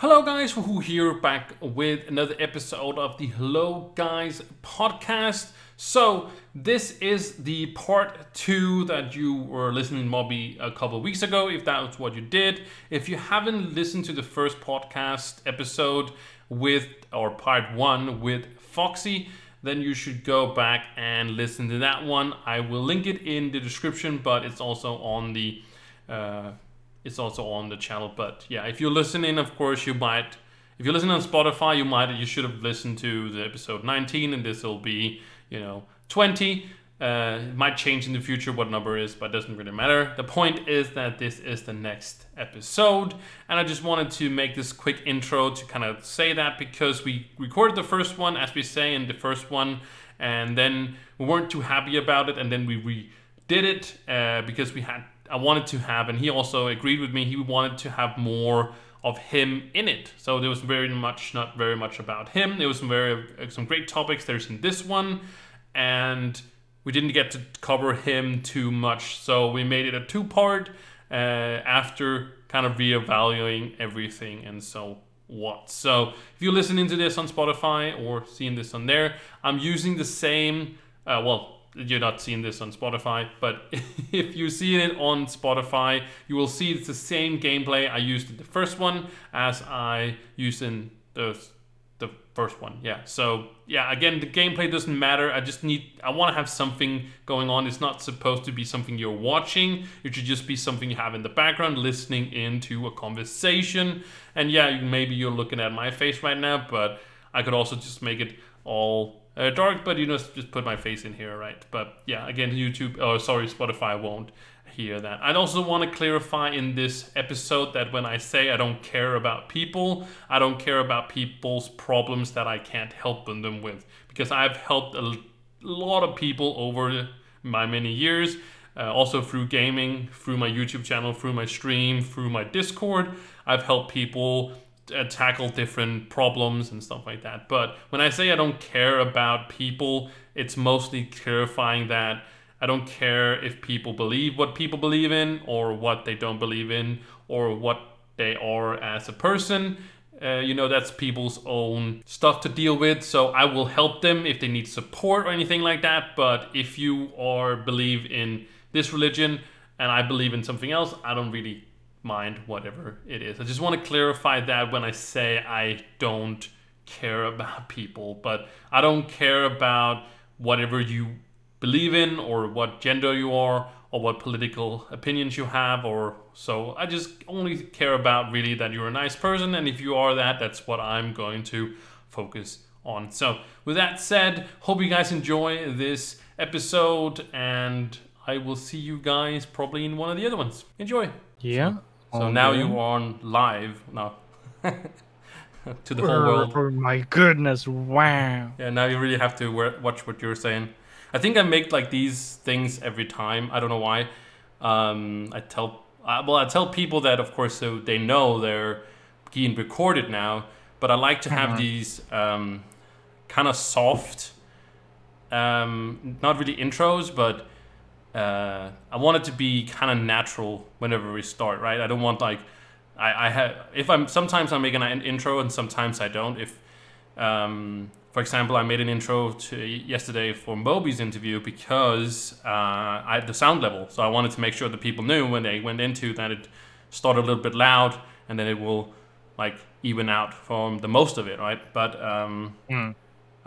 Hello, guys. Wahoo here back with another episode of the Hello Guys podcast. So, this is the part two that you were listening maybe a couple weeks ago, if that was what you did. If you haven't listened to the first podcast episode with, or part one with Phoxsty, then you should go back and listen to that one. I will link it in the description, but it's also on the uh, it's also on the channel. But yeah, if you're listening, of course, you might. If you're listening on Spotify, you might you should have listened to the episode 19, and this will be you know 20. Uh, it might change in the future what number is, but it doesn't really matter. The point is that this is the next episode, and I just wanted to make this quick intro to kind of say that because we recorded the first one, as we say in the first one, and then we weren't too happy about it, and then we redid it uh, because we had I wanted to have, and he also agreed with me. He wanted to have more of him in it. So there was very much, not very much about him. There was some very some great topics. There's in this one, and we didn't get to cover him too much. So we made it a two part uh, after kind of reevaluating everything and so what. So if you're listening to this on Spotify or seeing this on there, I'm using the same. Uh, well, you're not seeing this on Spotify, but if you see it on Spotify, you will see it's the same gameplay I used in the first one as I used in the the first one. Yeah. So yeah, again, the gameplay doesn't matter. I just need I want to have something going on. It's not supposed to be something you're watching. It should just be something you have in the background, listening into a conversation. And yeah, maybe you're looking at my face right now, but I could also just make it all uh, dark, but you know, just put my face in here, right? But yeah, again, YouTube, oh, sorry, Spotify won't hear that. I'd also want to clarify in this episode that when I say I don't care about people, I don't care about people's problems that I can't help them with. Because I've helped a lot of people over my many years, uh, also through gaming, through my YouTube channel, through my stream, through my Discord. I've helped people uh, tackle different problems and stuff like that. But when I say I don't care about people, it's mostly clarifying that I don't care if people believe what people believe in or what they don't believe in or what they are as a person. Uh, you know, that's people's own stuff to deal with. So I will help them if they need support or anything like that. But if you are believe in this religion and I believe in something else, I don't really mind whatever it is. I just want to clarify that when I say I don't care about people, but I don't care about whatever you believe in or what gender you are or what political opinions you have or so I just only care about really that you're a nice person and if you are that that's what I'm going to focus on. So with that said, hope you guys enjoy this episode and I will see you guys probably in one of the other ones. Enjoy. Yeah. So oh, now you are on live now to the whole world. Oh my goodness! Wow. Yeah, now you really have to watch what you're saying. I think I make like these things every time. I don't know why. Um, I tell uh, well, I tell people that of course so they know they're being recorded now. But I like to have uh-huh. these um, kind of soft, um, not really intros, but uh, I want it to be kind of natural whenever we start, right? I don't want like I, I have if I'm sometimes I'm making an intro and sometimes I don't. If um, for example, I made an intro to yesterday for Moby's interview because uh, I had the sound level, so I wanted to make sure that people knew when they went into that it started a little bit loud and then it will like even out from the most of it, right? But um, mm.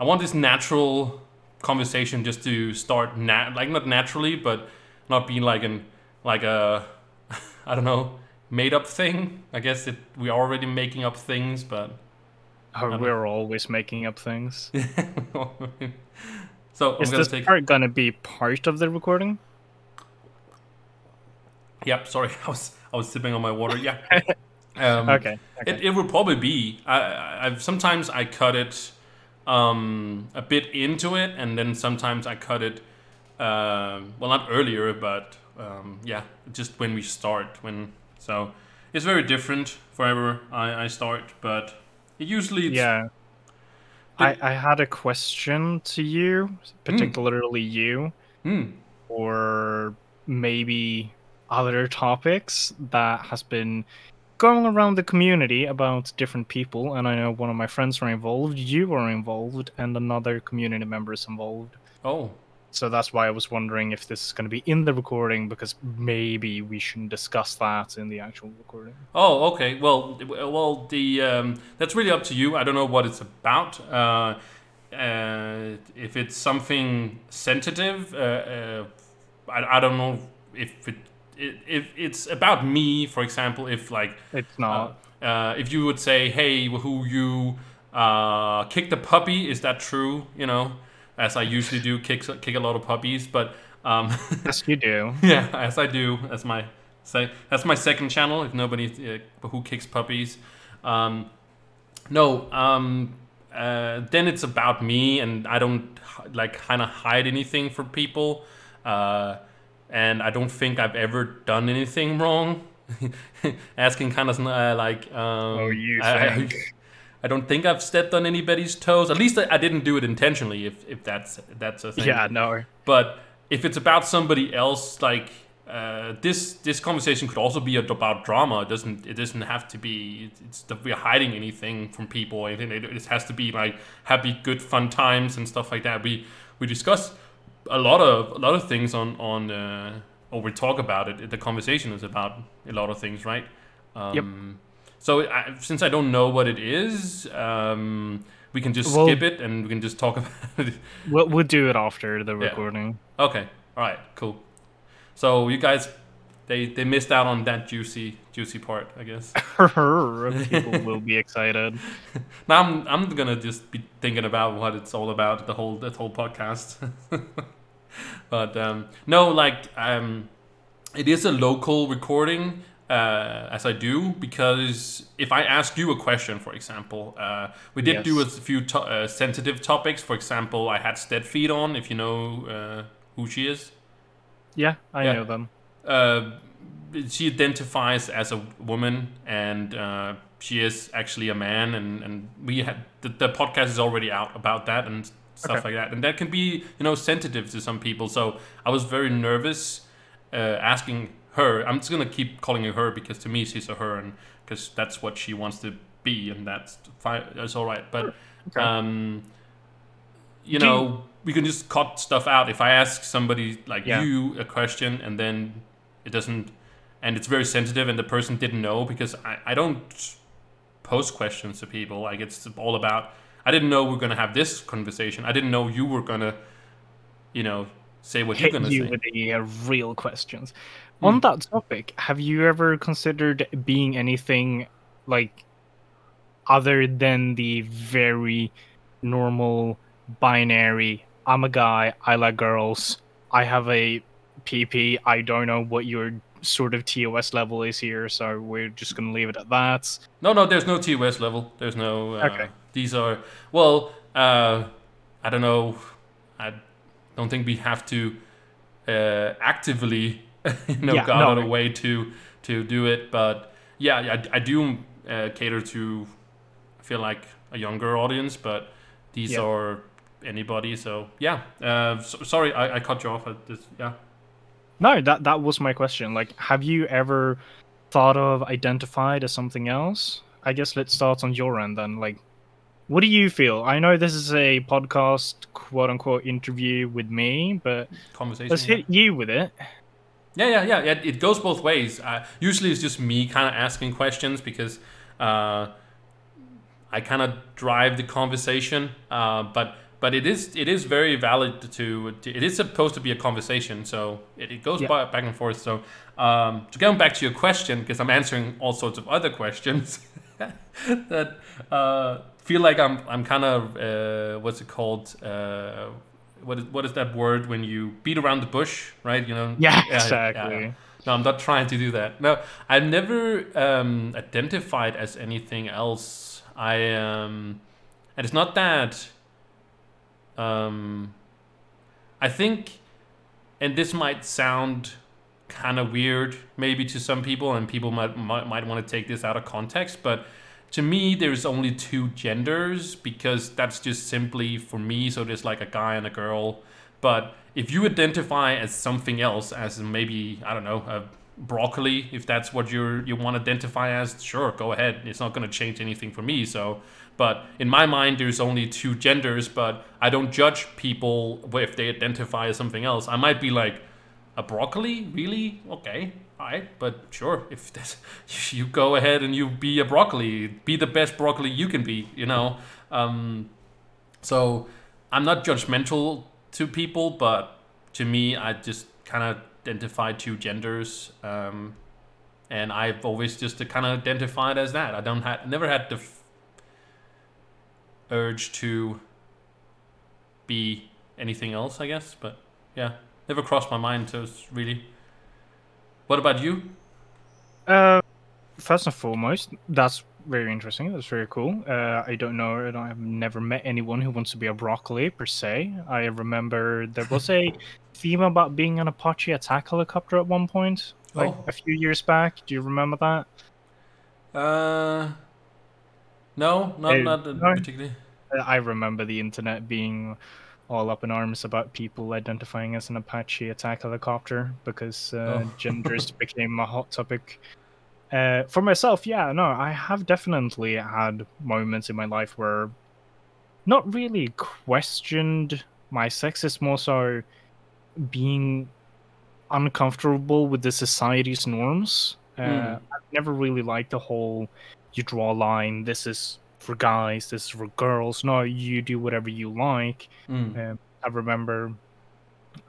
I want this natural conversation just to start nat- like not naturally but not being like an like a i don't know made up thing. I guess it we're already making up things but oh, we're always making up things. So is this take... part gonna be part of the recording? Yep sorry i was i was sipping on my water. Yeah. Um, okay, okay. It, it will probably be I, I sometimes i cut it um, a bit into it, and then sometimes I cut it. Uh, well, not earlier, but um, yeah, just when we start. When so it's very different forever. I, I start, but it usually yeah. I, I had a question to you, particularly mm. you, mm. or maybe other topics that has been going around the community about different people, and I know one of my friends were involved, you were involved, and another community member is involved. Oh, So that's why I was wondering if this is going to be in the recording, because maybe we shouldn't discuss that in the actual recording. Oh, okay. Well, well, the um, that's really up to you. I don't know what it's about. Uh, uh, if it's something sensitive, uh, uh, I, I don't know if it, it if it's about me, for example. If like It's not. uh, if you would say, "Hey, who you uh, kicked a puppy?" Is that true? You know, as I usually do, kick kick a lot of puppies, but. Um, yes, you do. yeah, as I do. That's my say. That's my second channel. If nobody uh, who kicks puppies, um, no. Um, uh, then it's about me, and I don't like kind of hide anything from people. Uh, and I don't think I've ever done anything wrong. Asking kind of uh, like, um, Oh, you I- think. I don't think I've stepped on anybody's toes. At least I, I didn't do it intentionally. If if that's that's a thing. Yeah, no. But if it's about somebody else, like uh, this, this conversation could also be about drama. It doesn't. It doesn't have to be. It's that we're hiding anything from people. anything. It, it has to be like happy, good, fun times and stuff like that. We we discuss a lot of a lot of things on on uh, or we talk about it. The conversation is about a lot of things, right? Um, Yep. So I, since I don't know what it is, um, we can just Well- skip it and we can just talk about it. We'll, we'll do it after the Yeah. recording. Okay. All right. Cool. So you guys, they they missed out on that juicy juicy part, I guess. People will be excited. now I'm I'm gonna just be thinking about what it's all about the whole that whole podcast. but um, no, like um, it is a local recording. Uh, as I do, because if I ask you a question, for example, uh, we did do a few to- uh, sensitive topics. For example, I had Stead Feed on, if you know uh, who she is. Yeah, I Yeah. know them. Uh, she identifies as a woman and uh, she is actually a man and, and we had the, the podcast is already out about that and stuff Okay. like that and that can be you know sensitive to some people so i was very nervous uh, asking her i'm just gonna keep calling her her because to me she's a her and because that's what she wants to be and that's fine that's all right but Okay. um you Do you- know we can just cut stuff out if i ask somebody like Yeah. you a question and then it doesn't and it's very sensitive and the person didn't know because i, I don't post questions to people like it's all about i didn't know we are going to have this conversation i didn't know you were going to you know say what you're going to you say with the uh, real questions. Hmm. On that topic, have you ever considered being anything like other than the very normal binary? I'm a guy. I like girls. I have a PP. I don't know what your sort of TOS level is here, so we're just gonna leave it at that. no no there's no tos level there's no uh, Okay. these are well uh i don't know i don't think we have to uh actively you know Yeah, go no. out of the way to to do it but yeah i, I do uh, cater to i feel like a younger audience but these Yeah. are anybody so yeah uh so, sorry I, I cut you off at this yeah No, that that was my question. Like, have you ever thought of identified as something else? I guess let's start on your end then. Like, what do you feel? I know this is a podcast, quote unquote, interview with me, but conversation let's yeah. hit you with it. Yeah, yeah, yeah. yeah it goes both ways. Uh, usually, it's just me kind of asking questions because uh, I kind of drive the conversation. Uh, but but it is it is very valid to, to it is supposed to be a conversation, so it, it goes Yeah. back and forth. So um, to go back to your question, because I'm answering all sorts of other questions that uh, feel like I'm I'm kind of uh, what's it called. Uh, what is, what is that word when you beat around the bush, right? You know. Yeah, yeah, exactly. yeah. No, I'm not trying to do that. No, I've never um, identified as anything else. I um, and it's not that. Um, I think, and this might sound kind of weird, maybe to some people, and people might might, might want to take this out of context, but to me, there's only two genders because that's just simply for me. So there's like a guy and a girl. But if you identify as something else, as maybe I don't know, a broccoli if that's what you're you want to identify as sure go ahead it's not going to change anything for me so but in my mind there's only two genders but i don't judge people if they identify as something else. I might be like a broccoli? Really? Okay all right but sure if this, you go ahead and you be a broccoli be the best broccoli you can be you know? Um, so i'm not judgmental to people but to me i just kind of identify two genders, um, and I've always just kind of identified as that. I don't have never had the urge to be anything else, I guess. But yeah, never crossed my mind. So it's really. What about you? Uh, first and foremost, that's very interesting. That's very cool. Uh, I don't know. I've never met anyone who wants to be a broccoli per se. I remember there was a theme about being an Apache attack helicopter at one point, like oh. a few years back. Do you remember that? Uh, no, not uh, not no. particularly. I remember the internet being all up in arms about people identifying as an Apache attack helicopter because uh, oh. genders became a hot topic uh, for myself, yeah, no, I have definitely had moments in my life where not really questioned my sex, it's more so being uncomfortable with the society's norms. Uh, mm. I've never really liked the whole you draw a line, this is for guys, this is for girls. No, you do whatever you like. Mm. Uh, I remember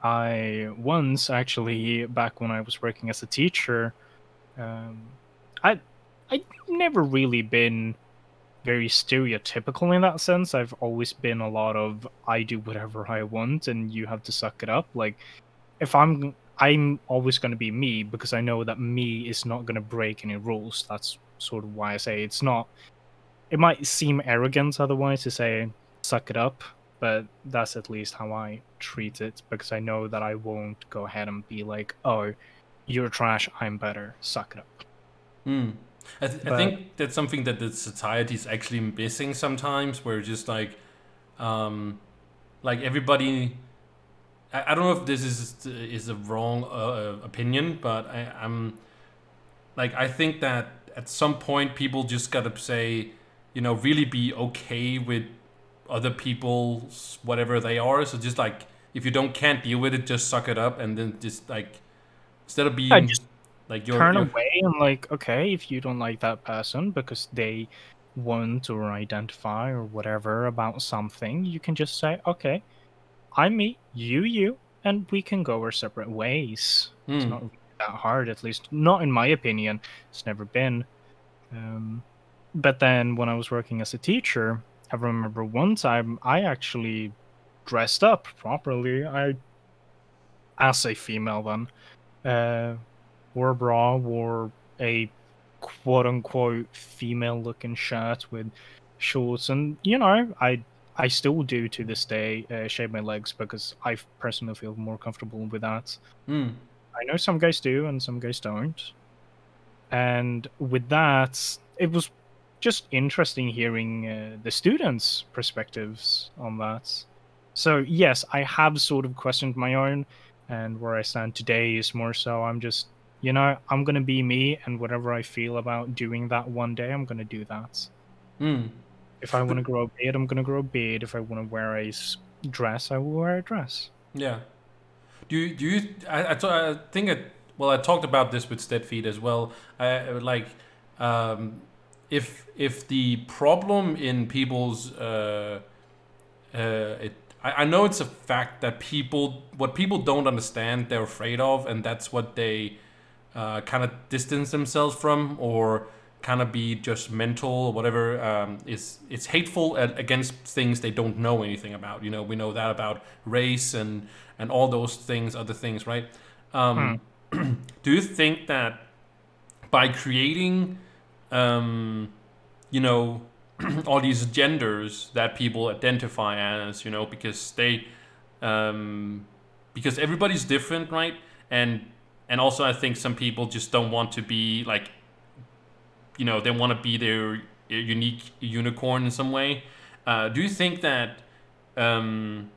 I once actually, back when I was working as a teacher, um, I I never really been very stereotypical in that sense. I've always been a lot of I do whatever I want and you have to suck it up. Like if I'm I'm always going to be me because I know that me is not going to break any rules. That's sort of why I say it's not it might seem arrogant otherwise to say suck it up, but that's at least how I treat it because I know that I won't go ahead and be like, "Oh, you're trash, I'm better. Suck it up." Mm. I, th- I, think that's something that the society is actually missing sometimes, where just like, um, like everybody. I, don't know if this is is a wrong uh, opinion, but I, I'm like I think that at some point people just gotta say, you know, really be okay with other people's whatever they are. So just like if you don't can't deal with it, just suck it up and then just like instead of being just like you're, turn you're... away and like, okay, if you don't like that person because they want or identify or whatever about something, you can just say, okay, I'm me, you, you, and we can go our separate ways. Mm. It's hmm. not that hard, at least not in my opinion. It's never been. Um, but then when I was working as a teacher, I remember one time I actually dressed up properly. I, as a female, then. Uh, wore a bra, wore a quote unquote female looking shirt with shorts, and you know, I I still do to this day uh, shave my legs because I personally feel more comfortable with that. Mm. I know some guys do and some guys don't. And with that, it was just interesting hearing uh, the students' perspectives on that. So, yes, I have sort of questioned my own, and where I stand today is more so I'm just you know, I'm gonna be me, and whatever I feel about doing that one day, I'm gonna do that. Mm. If I want to grow a beard, I'm gonna grow a beard. If I want to wear a dress, I will wear a dress. Yeah. Do you do you? I I, t- I think it. Well, I talked about this with Steadfeed as well. I like um, if if the problem in people's uh, uh, it, I, I know it's a fact that people what people don't understand they're afraid of, and that's what they uh, kind of distance themselves from or kind of be just mental or whatever um, is it's hateful at, against things they don't know anything about you know we know that about race and and all those things other things right um, hmm. do you think that by creating um, you know all these genders that people identify as you know because they um, because everybody's different right and and also I think some people just don't want to be like, you know, they want to be their unique unicorn in some way. Uh, do you think that um,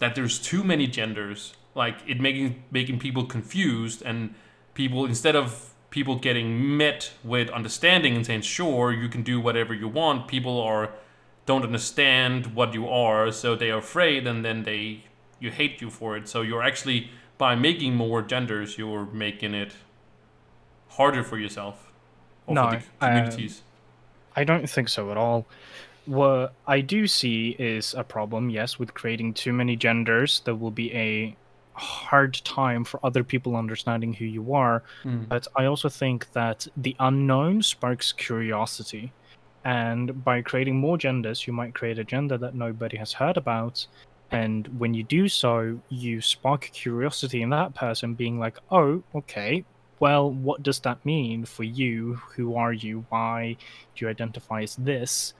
that there's too many genders, like it making making people confused, and people instead of people getting met with understanding and saying sure you can do whatever you want people are don't understand what you are so they are afraid and then they you hate you for it so you're actually by making more genders you're making it harder for yourself or No, for the uh, communities I don't think so at all. What I do see is a problem, yes, with creating too many genders. There will be a hard time for other people understanding who you are. Mm. But I also think that the unknown sparks curiosity. And by creating more genders, you might create a gender that nobody has heard about. And when you do so, you spark curiosity in that person, being like, oh, okay, well, what does that mean for you? Who are you? Why do you identify as this?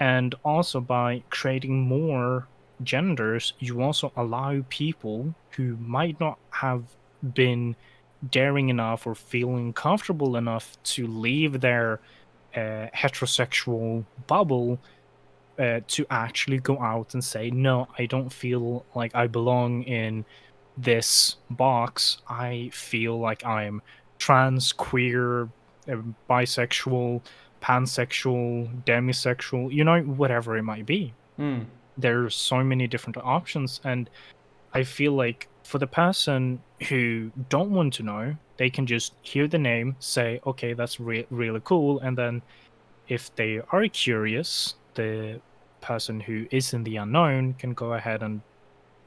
And also by creating more genders, you also allow people who might not have been daring enough or feeling comfortable enough to leave their uh, heterosexual bubble uh, to actually go out and say, no, I don't feel like I belong in this box. I feel like I'm trans, queer, uh, bisexual, pansexual, demisexual, you know, whatever it might be Mm. are so many different options and i feel like for the person who don't want to know they can just hear the name say okay that's re- really cool and then if they are curious the person who is in the unknown can go ahead and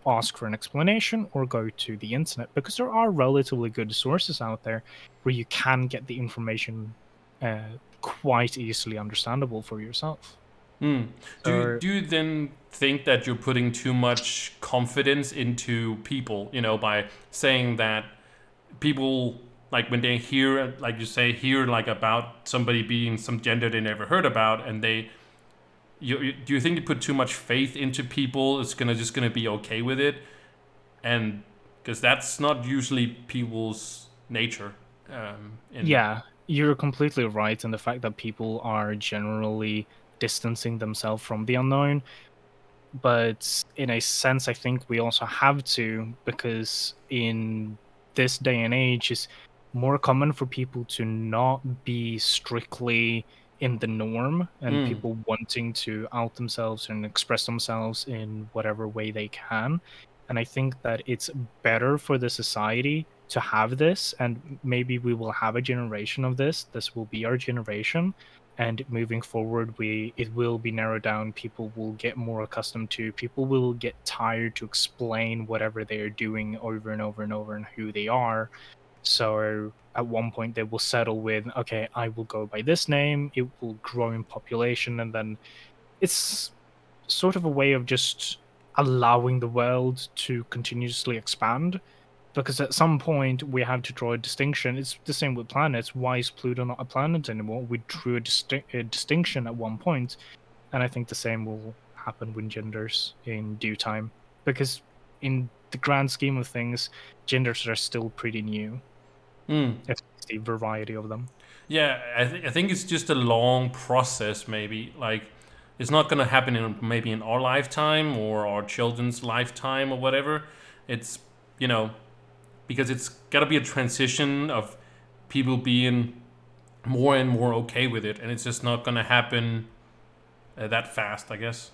ask for an explanation or go to the internet because there are relatively good sources out there where you can get the information uh, quite easily understandable for yourself Mm. Do, you, Or- do you then think that you're putting too much confidence into people, you know, by saying that people, like when they hear, like you say, hear like about somebody being some gender they never heard about, and they, you, you do you think you put too much faith into people? It's gonna just gonna be okay with it, and because that's not usually people's nature. Um, in, Yeah, you're completely right in the fact that people are generally distancing themselves from the unknown. But in a sense, I think we also have to, because in this day and age, it's more common for people to not be strictly in the norm and Mm. people wanting to out themselves and express themselves in whatever way they can. And I think that it's better for the society to have this, and maybe we will have a generation of this. This will be our generation, and moving forward, we it will be narrowed down. People will get more accustomed to. People will get tired to explain whatever they are doing over and over and over and who they are. So at one point they will settle with, okay, I will go by this name. It will grow in population, and then it's sort of a way of just allowing the world to continuously expand because at some point we have to draw a distinction. It's the same with planets. Why is pluto not a planet anymore? We drew a, disti- a distinction at one point. And i think the same will happen with genders in due time. Because in the grand scheme of things genders are still pretty new. Mm. if it's the variety of them. Yeah, I, th- I think it's just a long process. Maybe. Like it's not gonna happen in maybe in our lifetime or our children's lifetime or whatever. It's you know because it's gotta be a transition of people being more and more okay with it, and it's just not gonna happen uh, that fast. I guess.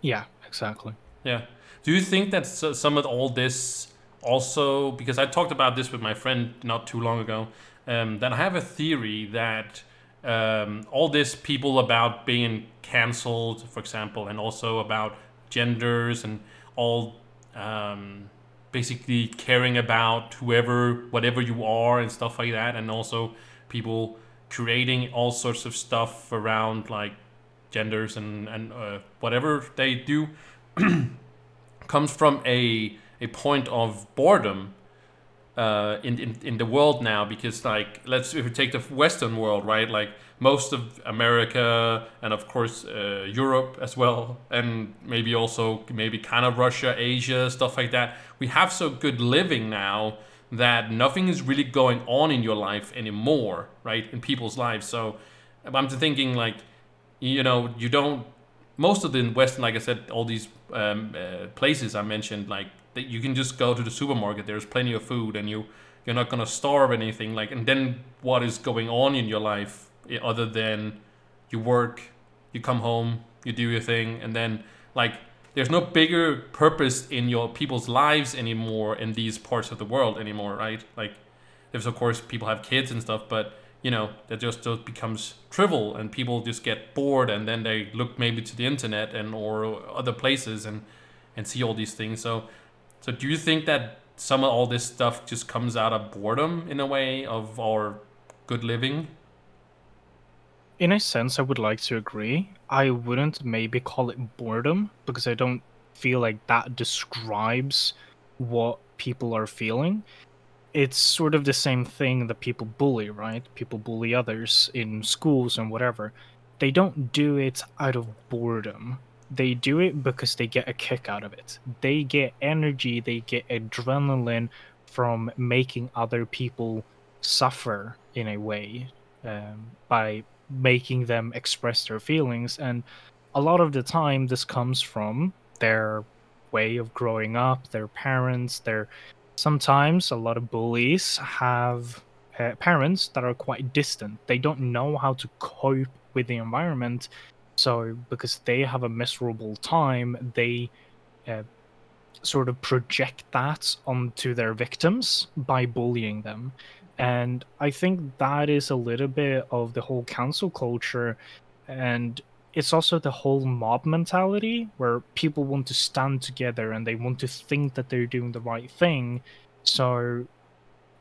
yeah exactly Yeah. Do you think that some of all this also because I talked about this with my friend not too long ago um, that I have a theory that um, all this people about being cancelled, for example, and also about genders and all um, basically caring about whoever, whatever you are and stuff like that, and also people creating all sorts of stuff around like genders and and uh, whatever they do comes from a a point of boredom uh, in, in in the world now. Because like let's if we take the Western world right? Like most of America and of course uh, Europe as well. And maybe also maybe kind of Russia Asia stuff like that we have so good living now that nothing is really going on in your life anymore right in people's lives so I'm just thinking like you know you don't most of the western like i said all these um, uh, places i mentioned like that you can just go to the supermarket there's plenty of food and you you're not gonna starve anything. Like, and then what is going on in your life eh, other than you work, you come home, you do your thing, and then like there's no bigger purpose in your people's lives anymore in these parts of the world anymore, right? Like, there's of course people have kids and stuff, but you know that just, just becomes trivial and people just get bored and then they look maybe to the internet and or other places and and see all these things. So so do you think that some of all this stuff just comes out of boredom in a way of our good living? In a sense i would like to agree i wouldn't maybe call it boredom because i don't feel like that describes what people are feeling it's sort of the same thing that people bully, right? People bully others in schools and whatever. They don't do it out of boredom. They do it because they get a kick out of it. They get energy, they get adrenaline from making other people suffer in a way um, by making them express their feelings. And a lot of the time, this comes from their way of growing up, their parents, their sometimes a lot of bullies have uh, parents that are quite distant. They don't know how to cope with the environment. So, because they have a miserable time, they uh, sort of project that onto their victims by bullying them. And I think that is a little bit of the whole cancel culture. And it's also the whole mob mentality where people want to stand together and they want to think that they're doing the right thing. So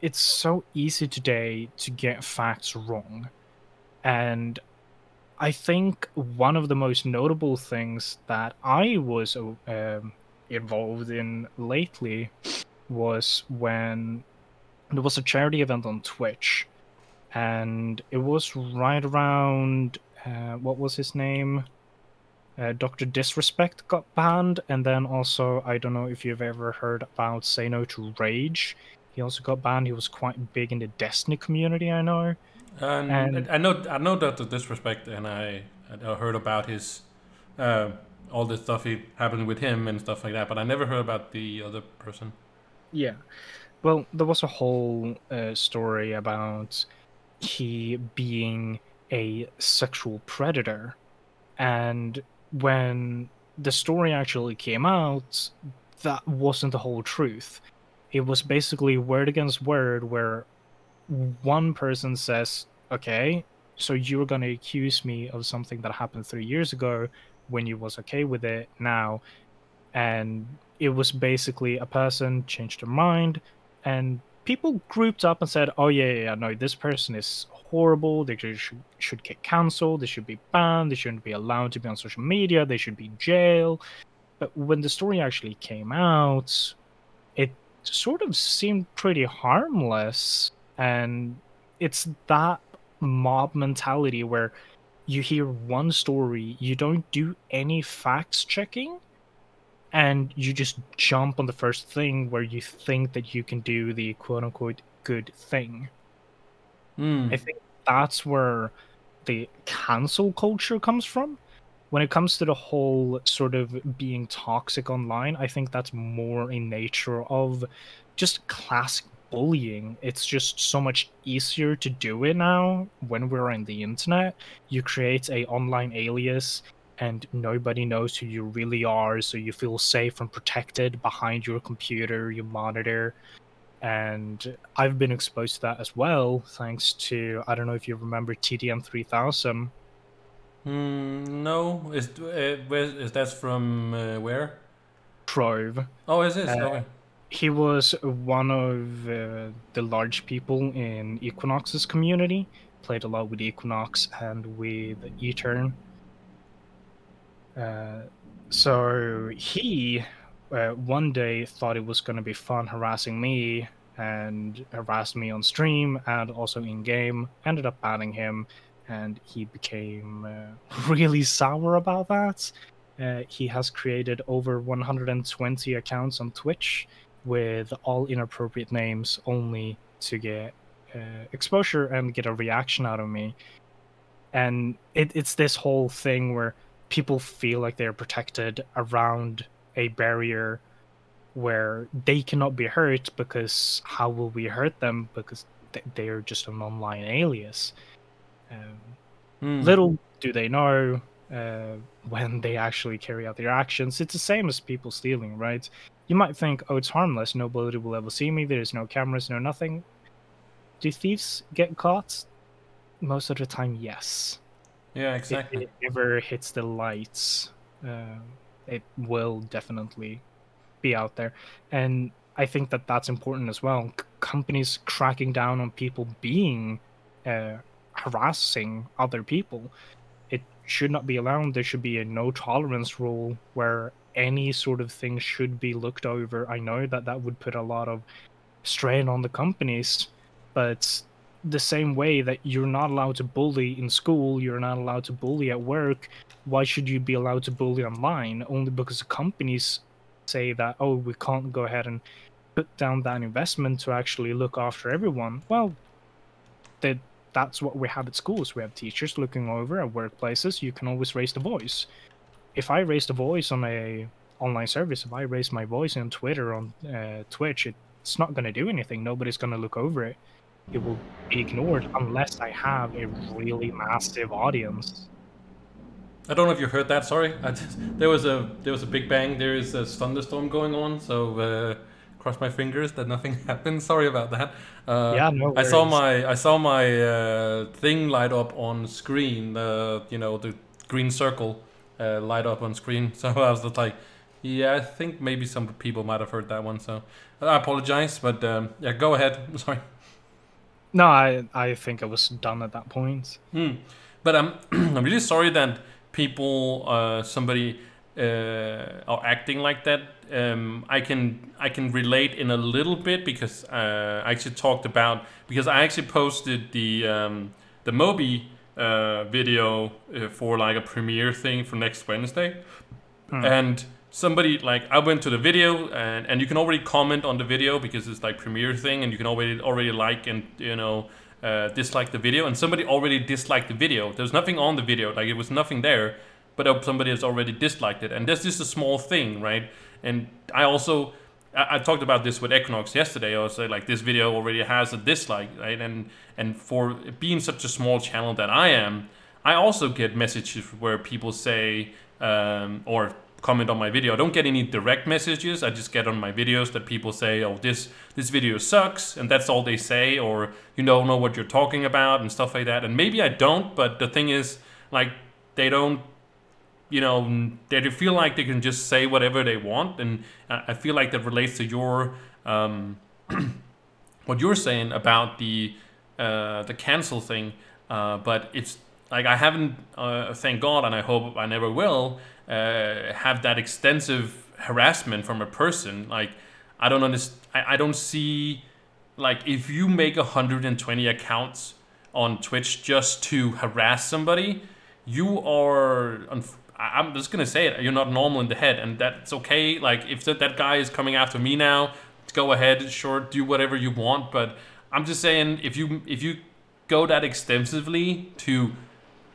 it's so easy today to get facts wrong. And I think one of the most notable things that I was um, involved in lately was when there was a charity event on Twitch, and it was right around uh, what was his name? Uh, Dr. Disrespect got banned, and then also, I don't know if you've ever heard about Say No to Rage. He also got banned. He was quite big in the Destiny community, I know. Um, and I know, I know Dr. Disrespect, and I, I heard about his uh, all the stuff he happened with him and stuff like that, but I never heard about the other person. Yeah, well, there was a whole uh, story about he being a sexual predator. And when the story actually came out, that wasn't the whole truth. It was basically word against word, where one person says, Okay, so you're going to accuse me of something that happened three years ago when you was okay with it now. And it was basically a person changed their mind and people grouped up and said, "Oh yeah, yeah, no, this person is horrible. They should, should get cancelled. They should be banned. They shouldn't be allowed to be on social media. They should be in jail. But when the story actually came out, it sort of seemed pretty harmless. And it's that mob mentality where you hear one story, you don't do any facts checking, and you just jump on the first thing where you think that you can do the quote unquote good thing. Mm. I think that's where the cancel culture comes from. When it comes to the whole sort of being toxic online, I think that's more in nature of just classic bullying. It's just so much easier to do it now when we're on the internet. You create a online alias and nobody knows who you really are, so you feel safe and protected behind your computer, your monitor and I've been exposed to that as well, thanks to I don't know if you remember TDM three thousand. Mm, no, is uh, where is that from? Uh, where? Trove. Oh, is this? Uh, okay. He was one of uh, the large people in Equinox's community. Played a lot with Equinox and with Etern. Uh, so he uh, one day thought it was going to be fun harassing me and harassed me on stream and also in game. Ended up banning him, and he became uh, really sour about that. Uh, he has created over 120 accounts on Twitch with all inappropriate names only to get uh, exposure and get a reaction out of me. And it, it's this whole thing where people feel like they're protected around a barrier where they cannot be hurt because how will we hurt them? Because they are just an online alias. Um, Hmm. little do they know uh, when they actually carry out their actions. It's the same as people stealing right? You might think oh it's harmless. Nobody will ever see me. There's no cameras no nothing. Do thieves get caught? Most of the time yes Yeah, if exactly. it ever hits the lights, uh, it will definitely be out there. And I think that that's important as well. C- companies cracking down on people being uh, harassing other people, it should not be allowed. There should be a no tolerance rule where any sort of thing should be looked over. I know that that would put a lot of strain on the companies, but the same way that you're not allowed to bully in school, you're not allowed to bully at work, why should you be allowed to bully online? Only because companies say that, oh, we can't go ahead and put down that investment to actually look after everyone. Well, that that's what we have at schools. We have teachers looking over at workplaces. You can always raise the voice. If I raise the voice on a online service, if I raise my voice on Twitter, on uh, Twitch, it's not going to do anything. Nobody's going to look over it it will be ignored unless I have a really massive audience. I don't know if you heard that. Sorry, I just, there was a there was a big bang. There is a thunderstorm going on, so uh, cross my fingers that nothing happened. Sorry about that. Uh, Yeah, no I saw my I saw my uh, thing light up on screen. The you know the green circle uh, light up on screen. So I was just like, yeah, I think maybe some people might have heard that one. So I apologize, but um, yeah, go ahead. Sorry. No, I I think I was done at that point. Hmm. But I'm I'm really sorry that people, uh, somebody, uh, are acting like that. Um, I can I can relate in a little bit because uh, I actually talked about because I actually posted the um, the Moby uh, video uh, for like a premiere thing for next Wednesday, and somebody like I went to the video and, and you can already comment on the video because it's like premiere thing and you can already already like and you know uh, dislike the video and somebody already disliked the video. There's nothing on the video, like it was nothing there, but uh, somebody has already disliked it, and that's just a small thing, right? And I also I, I talked about this with Equinox yesterday. I was like this video already has a dislike, right? And and for being such a small channel that I am, I also get messages where people say um, or comment on my video. I don't get any direct messages. I just get on my videos that people say, "Oh, this this video sucks," and that's all they say, or you don't know what you're talking about and stuff like that. And maybe I don't, but the thing is, like, they don't you know they feel like they can just say whatever they want and i feel like that relates to your um, what you're saying about the uh, the cancel thing uh, but it's like i haven't uh, thank god and i hope i never will uh, have that extensive harassment from a person like i don't understand I, I don't see like if you make 120 accounts on twitch just to harass somebody you are i'm just gonna say it you're not normal in the head and that's okay. Like if that, that guy is coming after me now go ahead sure do whatever you want but i'm just saying if you if you go that extensively to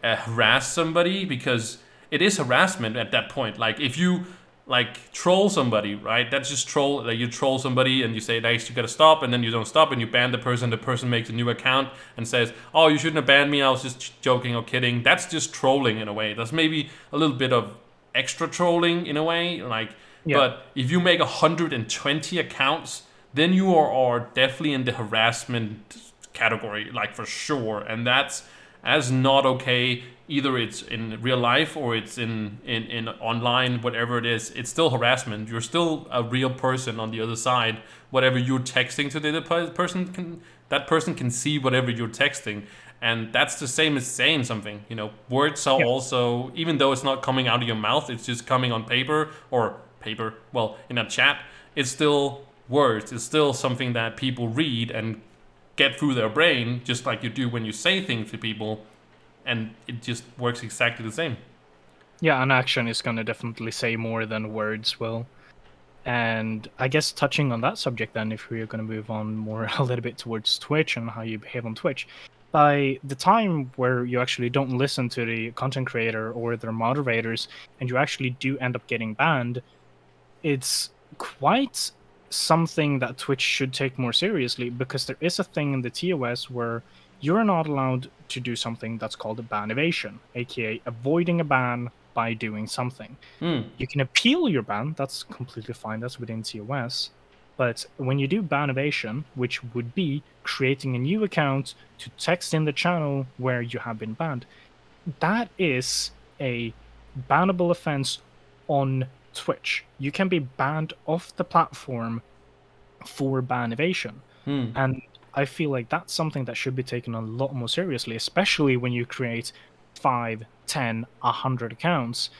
uh, harass somebody because it is harassment at that point. Like if you like troll somebody right? That's just troll like you troll somebody and you say nice you gotta stop and then you don't stop and you ban the person the person makes a new account and says oh you shouldn't have banned me i was just joking or kidding. That's just trolling in a way. That's maybe a little bit of extra trolling in a way like Yeah. but if you make 120 accounts then you are, are definitely in the harassment category like for sure. And that's as not okay either it's in real life or it's in, in in online whatever it is it's still harassment. You're still a real person on the other side. Whatever you're texting to the other person can that person can see whatever you're texting. And that's the same as saying something you know. Words are Yeah. also even though it's not coming out of your mouth it's just coming on paper or paper well in a chat it's still words. It's still something that people read and get through their brain just like you do when you say things to people and it just works exactly the same Yeah, an action is going to definitely say more than words will. And I guess touching on that subject, then, if we are going to move on more a little bit towards Twitch and how you behave on Twitch, by the time where you actually don't listen to the content creator or their moderators and you actually do end up getting banned, it's quite something that Twitch should take more seriously because there is a thing in the TOS where you're not allowed to do something that's called a ban evasion, aka avoiding a ban by doing something. Mm. You can appeal your ban, that's completely fine, that's within TOS. But when you do ban evasion, which would be creating a new account to text in the channel where you have been banned, that is a bannable offense on Twitch. You can be banned off the platform for ban evasion. Mm. And I feel like that's something that should be taken a lot more seriously, especially when you create five, ten, a hundred accounts.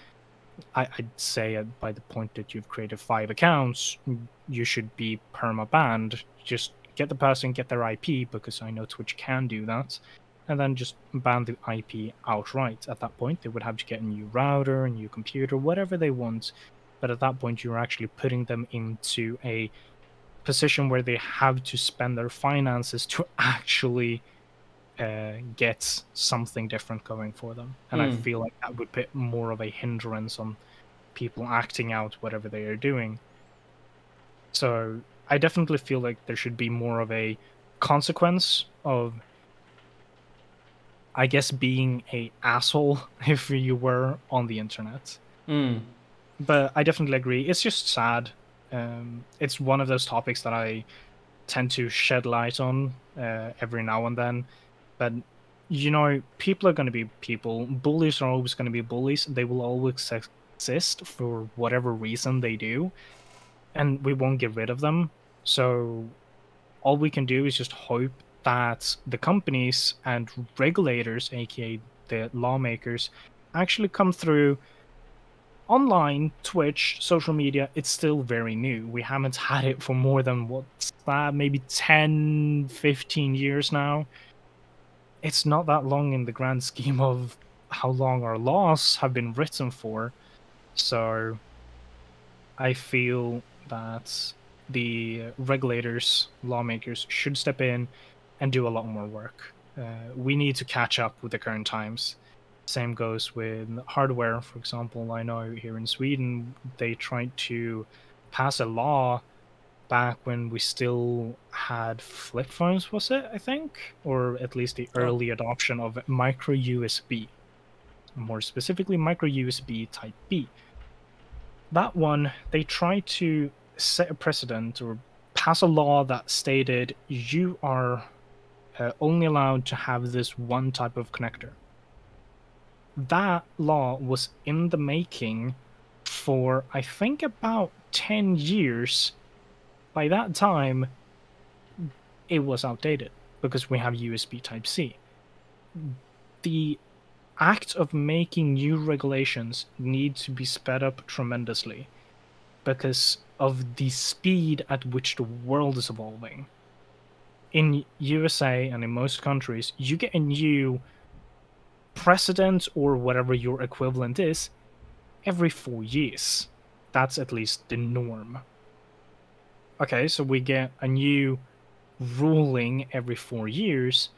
I, I'd say by the point that you've created five accounts, you should be perma banned. Just get the person, get their IP, because I know Twitch can do that, and then just ban the IP outright. At that point, they would have to get a new router, a new computer, whatever they want. But at that point, you're actually putting them into a position where they have to spend their finances to actually uh, get something different going for them. And I Hmm. feel like that would put more of a hindrance on people acting out whatever they are doing. So I definitely feel like there should be more of a consequence of I guess being a asshole if you were on the internet Mm. but I definitely agree. It's just sad. Um, it's one of those topics that I tend to shed light on uh, every now and then. But you know, people are going to be people. Bullies are always going to be bullies. They will always exist for whatever reason they do, and we won't get rid of them. So all we can do is just hope that the companies and regulators, aka the lawmakers, actually come through online twitch social media it's still very new. We haven't had it for more than what, that maybe 10 15 years now. It's not that long in the grand scheme of how long our laws have been written for. So i feel that the regulators lawmakers should step in and do a lot more work. Uh, we need to catch up with the current times same goes with hardware, for example. I know here in Sweden they tried to pass a law back when we still had flip phones, was it? I think, or at least the early adoption of micro USB, more specifically micro USB Type B. That one they tried to set a precedent or pass a law that stated you are uh, only allowed to have this one type of connector that law was in the making for I think about 10 years. By that time, it was outdated because we have USB Type C. The act of making new regulations need to be sped up tremendously because of the speed at which the world is evolving. In USA and in most countries, you get a new president or whatever your equivalent is every four years. That's at least the norm. Okay, so we get a new ruling every four years,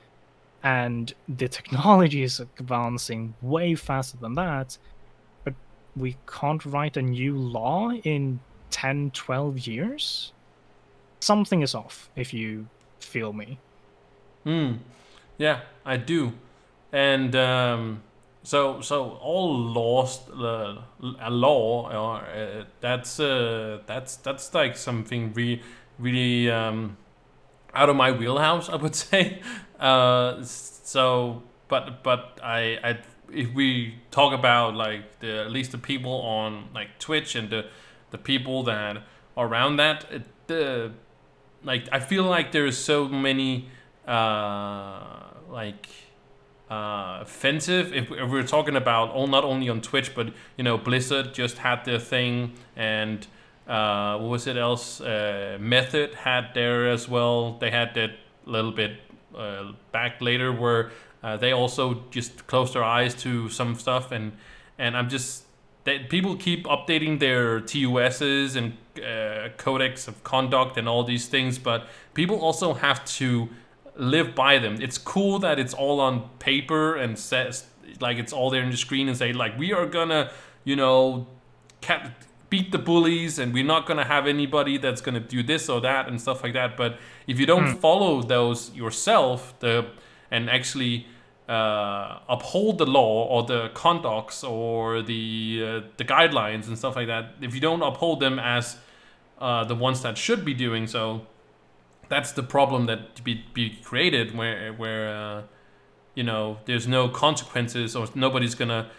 and the technology is advancing way faster than that, but we can't write a new law in 10, 12 years? Something is off, if you feel me. Mm. Yeah, I do. And um, so so all laws, uh, a law, uh, that's uh, that's that's like something really really um, out of my wheelhouse, I would say. Uh, so, but but I I if we talk about like the at least the people on like Twitch and the the people that are around that, it, the like I feel like there's so many uh like uh offensive. If, we're talking about all not only on Twitch but you know Blizzard just had their thing and uh what was it else? Uh Method had there as well. They had that little bit uh, back later where uh, they also just closed their eyes to some stuff and and I'm just that people keep updating their TUSs and uh, codex of conduct and all these things, but people also have to live by them. It's cool that it's all on paper and says like it's all there in the screen and say like we are gonna, you know, cap- beat the bullies and we're not gonna have anybody that's gonna do this or that and stuff like that. But if you don't follow those yourself, the and actually uh, uphold the law or the conducts or the uh, the guidelines and stuff like that, if you don't uphold them as uh, the ones that should be doing so, that's the problem that be be created where where uh, you know there's no consequences or nobody's gonna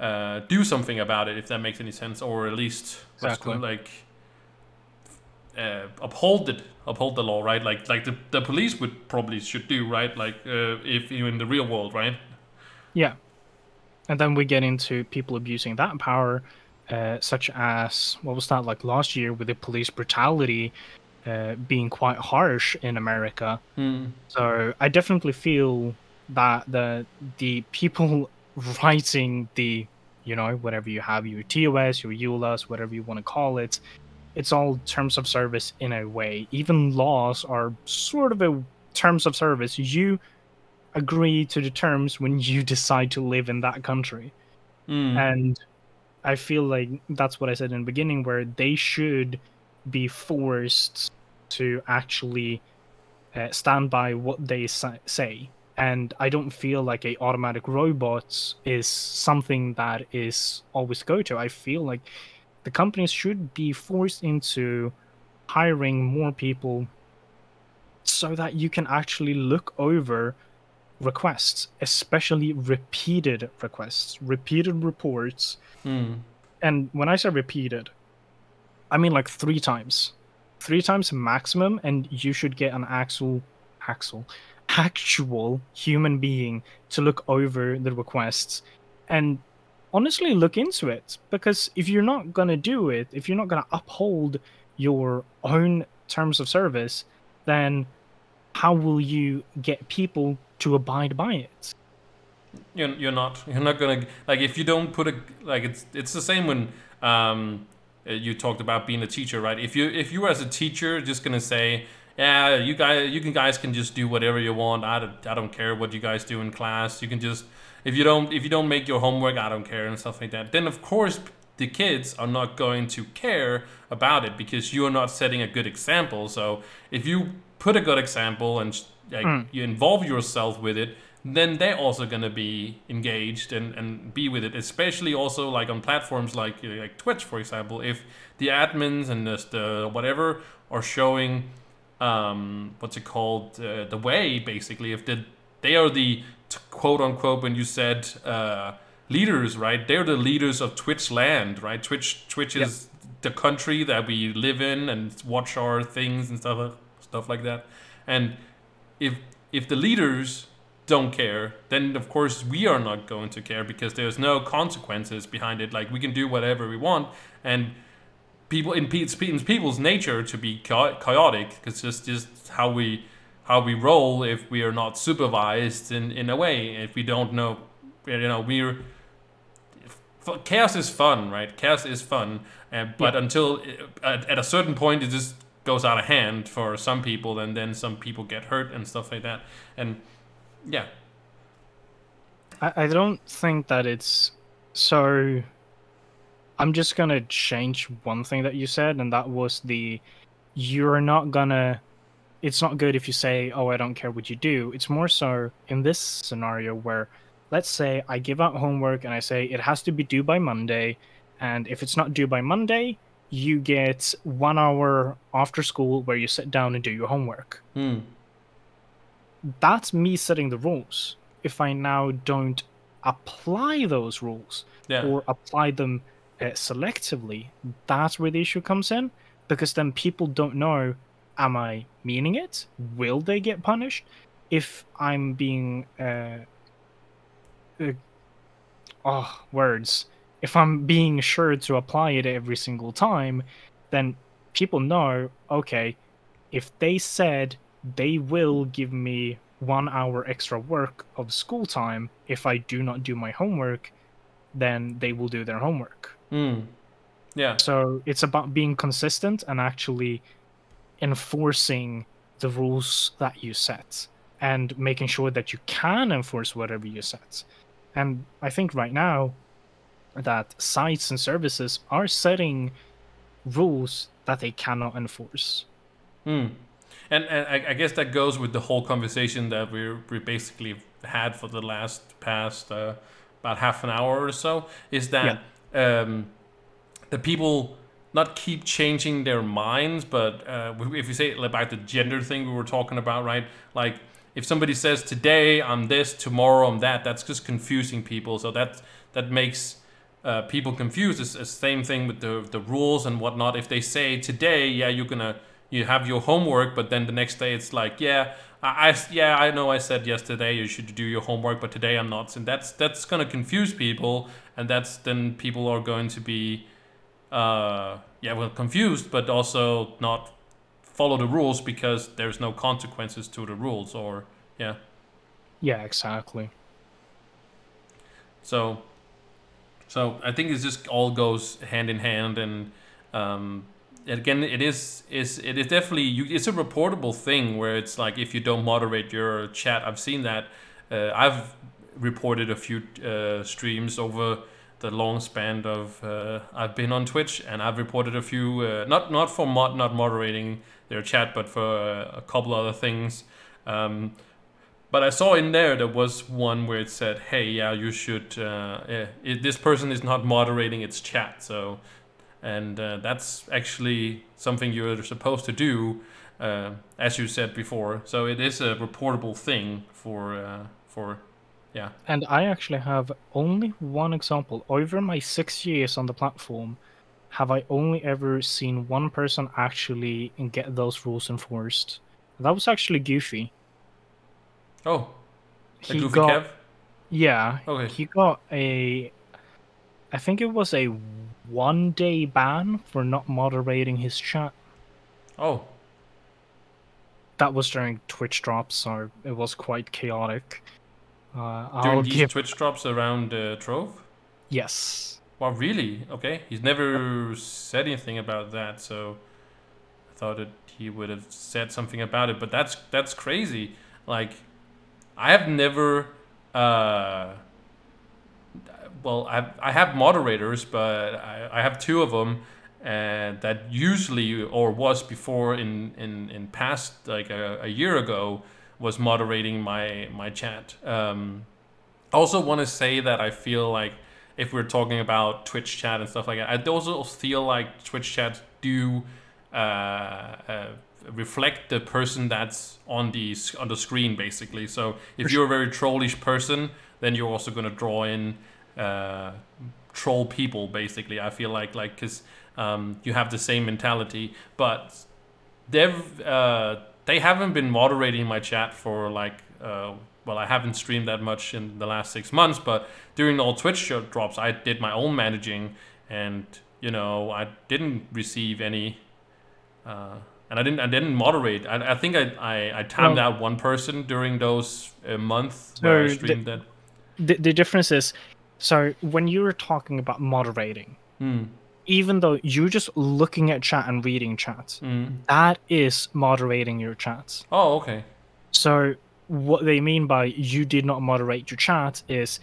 uh, do something about it if that makes any sense or at least Exactly. called, like uh, uphold it uphold the law right like like the, the police would probably should do right like uh, if you're in the real world right Yeah. And then we get into people abusing that power, uh, such as what was that like last year with the police brutality uh, being quite harsh in America. So I definitely feel that the the people writing the you know whatever you have your TOS, your ULS, whatever you want to call it, it's all terms of service in a way. Even laws are sort of a terms of service. You agree to the terms when you decide to live in that country. Mm. And I feel like that's what I said in the beginning, where they should be forced to actually uh, stand by what they say. And I don't feel like a automatic robot is something that is always go to. I feel like the companies should be forced into hiring more people so that you can actually look over requests, especially repeated requests, repeated reports. Mm. And when I say repeated, I mean like three times, three times maximum, and you should get an actual, actual, actual human being to look over the requests and honestly look into it. Because if you're not gonna do it, if you're not gonna uphold your own terms of service, then how will you get people to abide by it? you're, you're not you're not gonna like if you don't put a like it's it's the same when um Uh, you talked about being a teacher right? If you if you as a teacher just gonna say yeah you guys you can guys can just do whatever you want. I don't, I don't care what you guys do in class. You can just if you don't if you don't make your homework I don't care and stuff like that then of course the kids are not going to care about it because you are not setting a good example. So if you put a good example and like hmm. you involve yourself with it then they're also gonna be engaged and, and be with it. Especially also like on platforms like like Twitch, for example, if the admins and the, the whatever are showing um, what's it called uh, the way basically if the they are the t- quote unquote when you said uh, leaders right they're the leaders of Twitch land right Twitch Twitch Yep. is the country that we live in and watch our things and stuff stuff like that and if if the leaders don't care, then of course we are not going to care because there's no consequences behind it. Like we can do whatever we want, and people in, pe- it's in people's nature to be chaotic because just just how we how we roll if we are not supervised in in a way. If we don't know, you know, we're chaos is fun, right? Chaos is fun, uh, but until at, at a certain point it just goes out of hand for some people, and then some people get hurt and stuff like that. And yeah, I, I don't think that it's so. I'm just gonna change one thing that you said, and that was the you're not gonna. It's not good if you say, "Oh, I don't care what you do." It's more so in this scenario where, let's say, I give out homework and I say it has to be due by Monday, and if it's not due by Monday, you get one hour after school where you sit down and do your homework hmm. That's me setting the rules. If I now don't apply those rules yeah, or apply them uh, selectively, that's where the issue comes in. Because then people don't know, am I meaning it? Will they get punished? If I'm being, uh, uh, oh, words. If I'm being sure to apply it every single time, then people know, okay, if they said they will give me one hour extra work of school time if I do not do my homework, then they will do their homework. hmm. yeah, So it's about being consistent and actually enforcing the rules that you set and making sure that you can enforce whatever you set. And I think right now that sites and services are setting rules that they cannot enforce. Hmm. And, and I, I guess that goes with the whole conversation that we we basically had for the last past uh, about half an hour or so. Is that um, the people not keep changing their minds, but uh, if you say about the gender thing we were talking about, right? Like if somebody says today I'm this, tomorrow I'm that, that's just confusing people. So that that makes uh, people confused. It's the same thing with the the rules and whatnot. If they say today, yeah, you're gonna you have your homework, but then the next day it's like, yeah, I, I yeah, I know I said yesterday you should do your homework, but today I'm not, and that's that's gonna confuse people, and that's then people are going to be, uh, yeah, well, confused, but also not follow the rules because there's no consequences to the rules, or yeah. Yeah, exactly. So, so I think it just all goes hand in hand, and um, again, it is is it is definitely you, it's a reportable thing where it's like if you don't moderate your chat, I've seen that. Uh, I've reported a few uh, streams over the long span of uh, I've been on Twitch, and I've reported a few uh, not not for mod, not moderating their chat, but for a couple other things. Um, but I saw in there there was one where it said, "Hey, yeah, you should. Uh, yeah, it, this person is not moderating its chat, so and uh, that's actually something you're supposed to do, uh, as you said before. So it is a reportable thing for uh, for yeah. And I actually have only one example over my six years on the platform. Have I only ever seen one person actually get those rules enforced? That was actually Goofy. Oh, he Goofy got Kev? yeah. Okay. He got a, I think it was a one day ban for not moderating his chat. Oh, That was during Twitch drops, so it was quite chaotic. Uh, during I'll these give Twitch drops around uh, Trove. yes. Wow, really? Okay. He's never said anything about that, so I thought that he would have said something about it. But that's that's crazy. Like, I have never. Uh, well, I I have moderators, but I, I have two of them, and that usually or was before in in in past like a, a year ago was moderating my my chat. Um, I also want to say that I feel like if we're talking about Twitch chat and stuff like that, I also feel like Twitch chats do uh, uh, reflect the person that's on the on the screen, basically. So if you're a very trollish person, then you're also going to draw in uh, troll people, basically. I feel like like because um, you have the same mentality, but they've uh, they haven't been moderating my chat for like uh, well I haven't streamed that much in the last six months but during all Twitch show drops I did my own managing and you know I didn't receive any uh, and I didn't I didn't moderate I, I think I, I, I timed Well- out one person during those uh, months where I So the- streamed that The, the difference is, so when you were talking about moderating, Hmm. even though you're just looking at chat and reading chat, Hmm. that is moderating your chats. oh okay So what they mean by you did not moderate your chat is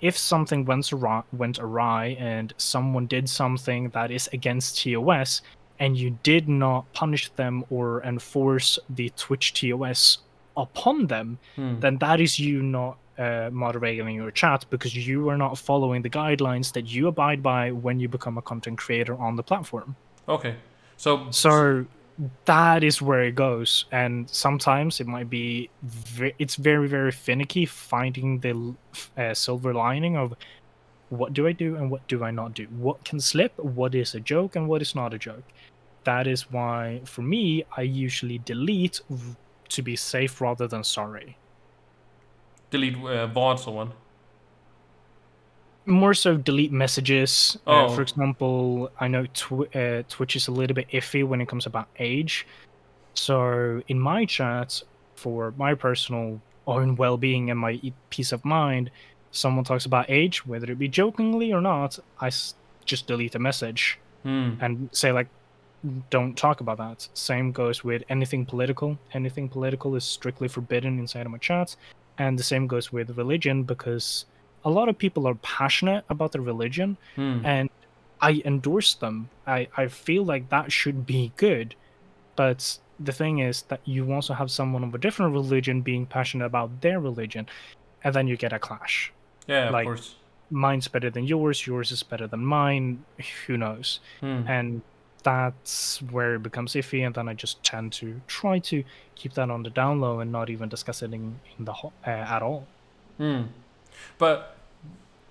if something went awry, went awry and someone did something that is against TOS and you did not punish them or enforce the Twitch TOS upon them, Hmm. then that is you not uh, moderating your chat because you are not following the guidelines that you abide by when you become a content creator on the platform. okay so So that is where it goes, and sometimes it might be ve- it's very very finicky finding the uh, silver lining of what do I do and what do I not do. What can slip? What is a joke and what is not a joke. That is why for me I usually delete to be safe rather than sorry. Delete uh, VODs or one more so delete messages. Uh, Oh. for example, I know tw- uh, Twitch is a little bit iffy when it comes about age. So in my chat, for my personal own well-being and my peace of mind, someone talks about age, whether it be jokingly or not, I s- just delete a message Hmm. and say like, don't talk about that. Same goes with anything political. Anything political is strictly forbidden inside of my chats, and the same goes with religion because a lot of people are passionate about their religion Hmm. and I endorse them. I, I feel like that should be good. But the thing is that you also have someone of a different religion being passionate about their religion, and then you get a clash. Yeah, Like- of course. Mine's better than yours, yours is better than mine, who knows? Hmm. And that's where it becomes iffy, and then I just tend to try to keep that on the down low and not even discuss it in, in the uh, at all. Hmm. But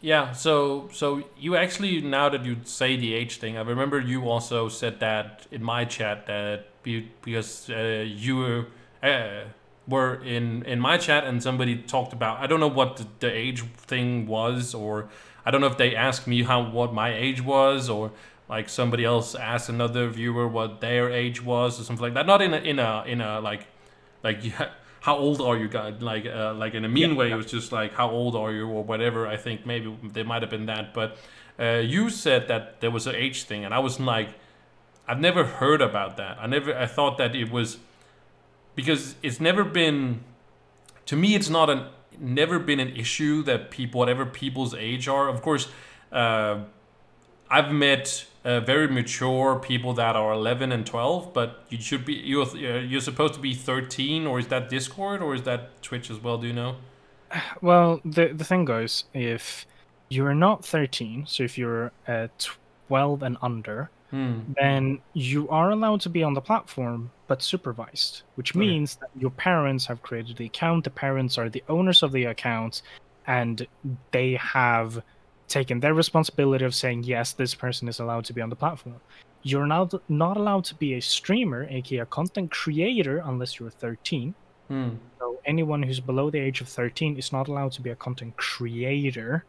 yeah, so so you actually now that you say the age thing, I remember you also said that in my chat that be, because uh, you were, uh, were in in my chat and somebody talked about I don't know what the, the age thing was or I don't know if they asked me how what my age was or like somebody else asked another viewer what their age was or something like that. Not in a in a in a like like how old are you guys? Like uh, like in a mean way it was just like how old are you or whatever. I think maybe there might have been that. But uh, you said that there was an age thing and i was like i've never heard about that. I never i thought that it was because it's never been to me it's not an never been an issue that people whatever people's age are. Of course uh, I've met uh, very mature people that are 11 and 12, but you should be you're uh, you're supposed to be 13, or is that Discord or is that Twitch as well? Do you know? Well, the the thing goes, if you're not 13, so if you're uh, 12 and under, Hmm. then you are allowed to be on the platform, but supervised, which Okay. means that your parents have created the account. The parents are the owners of the account, and they have taken their responsibility of saying yes, this person is allowed to be on the platform. You're not not allowed to be a streamer, aka a content creator, unless you're 13. Hmm. So anyone who's below the age of 13 is not allowed to be a content creator.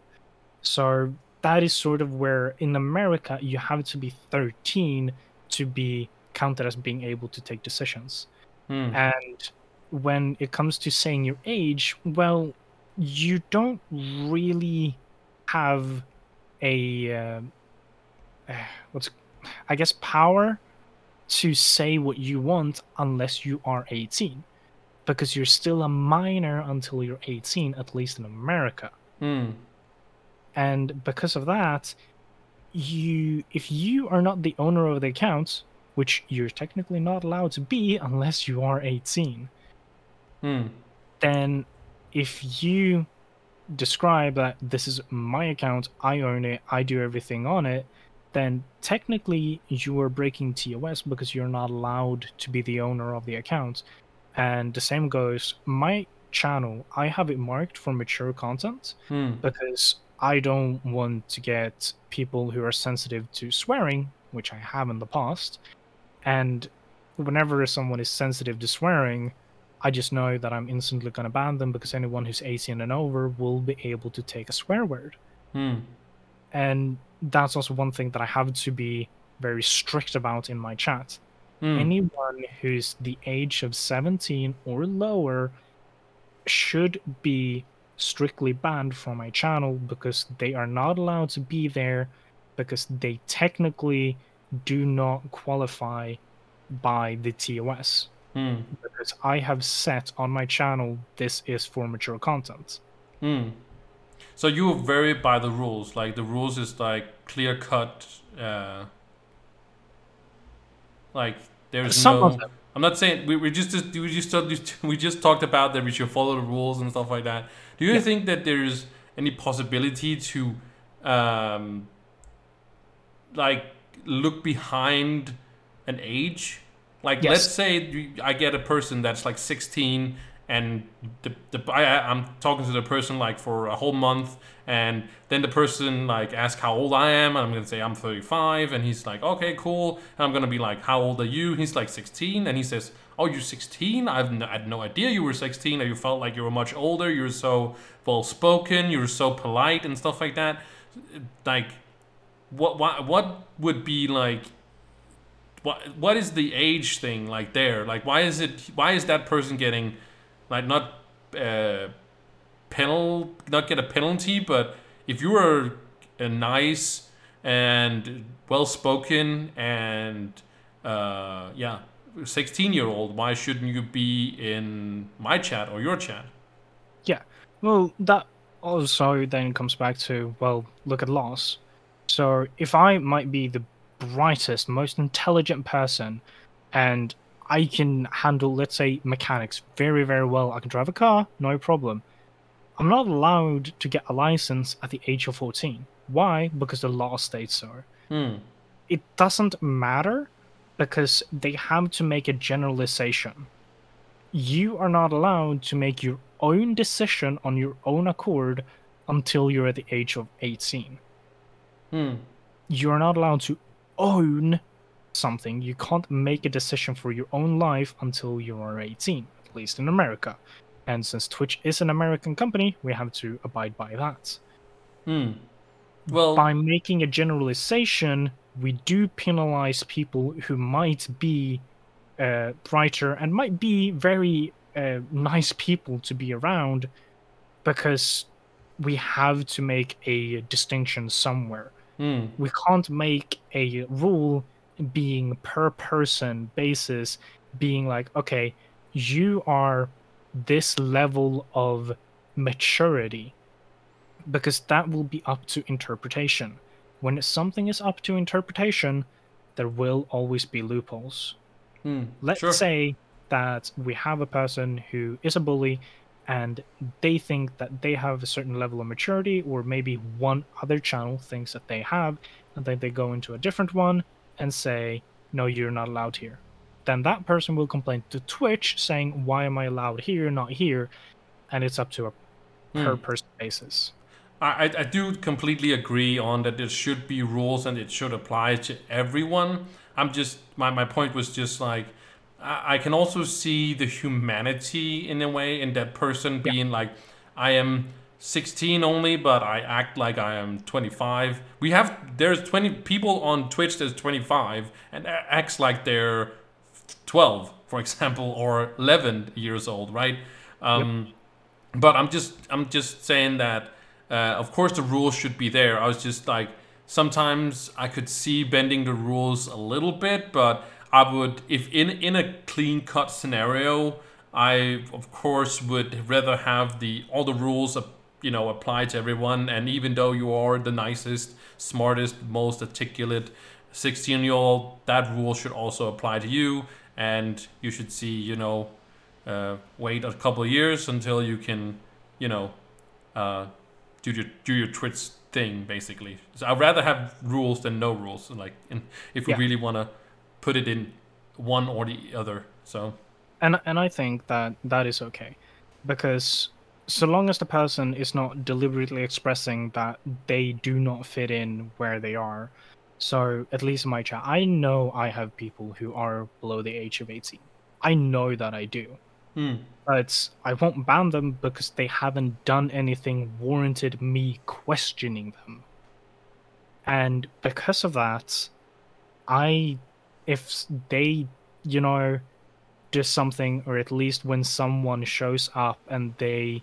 So that is sort of where in America you have to be 13 to be counted as being able to take decisions. Hmm. And when it comes to saying your age, well, you don't really have a uh, what's I guess power to say what you want unless you are 18 because you're still a minor until you're 18 at least in America Hmm. and because of that you if you are not the owner of the account which you're technically not allowed to be unless you are 18 Hmm. then if you describe that this is my account i own it i do everything on it then technically you are breaking TOS because you're not allowed to be the owner of the account. And the same goes my channel, I have it marked for mature content Hmm. because I don't want to get people who are sensitive to swearing, which I have in the past. And whenever someone is sensitive to swearing, I just know that I'm instantly going to ban them because anyone who's 18 and over will be able to take a swear word. Hmm. And that's also one thing that I have to be very strict about in my chat. Hmm. Anyone who's the age of 17 or lower should be strictly banned from my channel because they are not allowed to be there because they technically do not qualify by the TOS. Hmm. Because I have set on my channel this is for mature content. Hmm. So you are very by the rules. Like the rules is like clear cut. Uh, like there's Some no. of them. I'm not saying we, we just we just we just talked about that we should follow the rules and stuff like that. Do you Yeah. think that there's any possibility to, um, like look behind an age? Like Yes. let's say I get a person that's like 16 and the, the I, I'm talking to the person like for a whole month and then the person like asks how old I am and I'm gonna say I'm 35 and he's like okay cool. And I'm gonna be like how old are you? He's like 16 and he says oh you're 16 I've no, I had no idea you were 16 or you felt like you were much older. You were so well spoken you were so polite and stuff like that. Like what what what would be like what what is the age thing like there like why is it why is that person getting like not uh penal not get a penalty but if you are a nice and well spoken and uh yeah 16 year old why shouldn't you be in my chat or your chat Yeah. Well, that also then comes back to well, look at loss. So if I might be the brightest, most intelligent person, and I can handle, let's say, mechanics very, very well. I can drive a car, no problem. I'm not allowed to get a license at the age of 14. Why? Because the law states so. Hmm. It doesn't matter because they have to make a generalization. You are not allowed to make your own decision on your own accord until you're at the age of 18. Hmm. You're not allowed to own something. You can't make a decision for your own life until you are 18, at least in America. And since Twitch is an American company, we have to abide by that. Hmm. Well, By making a generalization, we do penalize people who might be uh, brighter and might be very uh, nice people to be around because we have to make a distinction somewhere. Hmm. We can't make a rule being per person basis, being like, okay, you are this level of maturity, because that will be up to interpretation. When something is up to interpretation, there will always be loopholes. Hmm. Let's Sure. say that we have a person who is a bully and they think that they have a certain level of maturity, or maybe one other channel thinks that they have, and then they go into a different one and say, No, you're not allowed here. Then that person will complain to Twitch saying, Why am I allowed here, not here? And it's up to a per Hmm. person basis. I, I I do completely agree on that there should be rules and it should apply to everyone. I'm just my, my point was just like I, I can also see the humanity in a way in that person being like I am 16 only but I act like I am 25. We have there's 20 people on Twitch that's 25 and acts like they're 12 for example or 11 years old, right? Um but I'm just I'm just saying that uh, of course the rules should be there. I was just like sometimes I could see bending the rules a little bit, but I would if in in a clean cut scenario, I of course would rather have the all the rules uh, you know apply to everyone. And even though you are the nicest, smartest, most articulate 16 year old, that rule should also apply to you, and you should see you know uh, wait a couple of years until you can, you know, uh, do your do your Twitch thing basically. So I'd rather have rules than no rules. Like, in, if we Yeah. really want to put it in one or the other. So and and I think that that is okay, because so long as the person is not deliberately expressing that they do not fit in where they are, so at least in my chat, I know I have people who are below the age of eighteen. I know that I do, hmm. but I won't ban them because they haven't done anything warranted me questioning them. And because of that, I, if they, you know, do something, or at least when someone shows up and they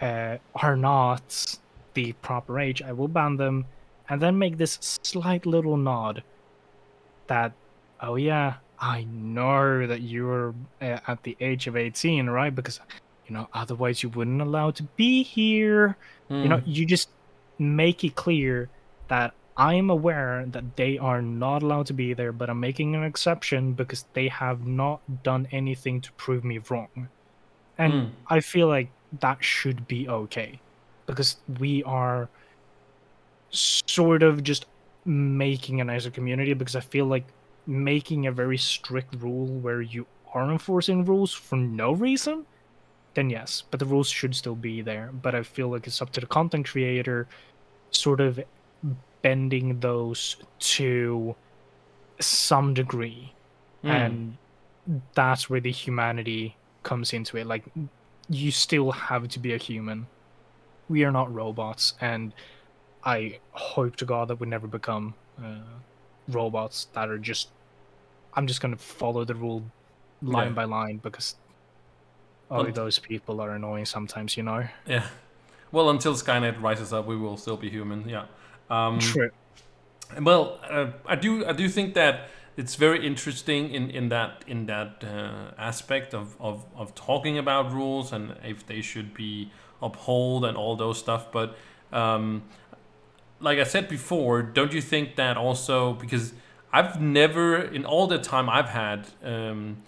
uh, are not the proper age, I will ban them and then make this slight little nod that, oh yeah, I know that you're uh, at the age of 18, right? Because, you know, otherwise you wouldn't allow to be here. You know, Hmm. you just make it clear that I am aware that they are not allowed to be there, but I'm making an exception because they have not done anything to prove me wrong. And Hmm. I feel like that should be okay because we are sort of just making a nicer community because I feel like making a very strict rule where you are enforcing rules for no reason then yes, but the rules should still be there. But I feel like it's up to the content creator sort of bending those to some degree. Hmm. And that's where the humanity comes into it. Like, you still have to be a human. We are not robots. And I hope to God that we never become uh, robots that are just. I'm just going to follow the rule line Yeah. by line because oh, Well- those people are annoying sometimes, you know. Yeah. Well, until Skynet rises up, we will still be human. Yeah. Um, True. Well, uh, I do. I do think that it's very interesting in, in that in that uh, aspect of, of, of talking about rules and if they should be upheld and all those stuff. But um, like I said before, don't you think that also because I've never in all the time I've had, um,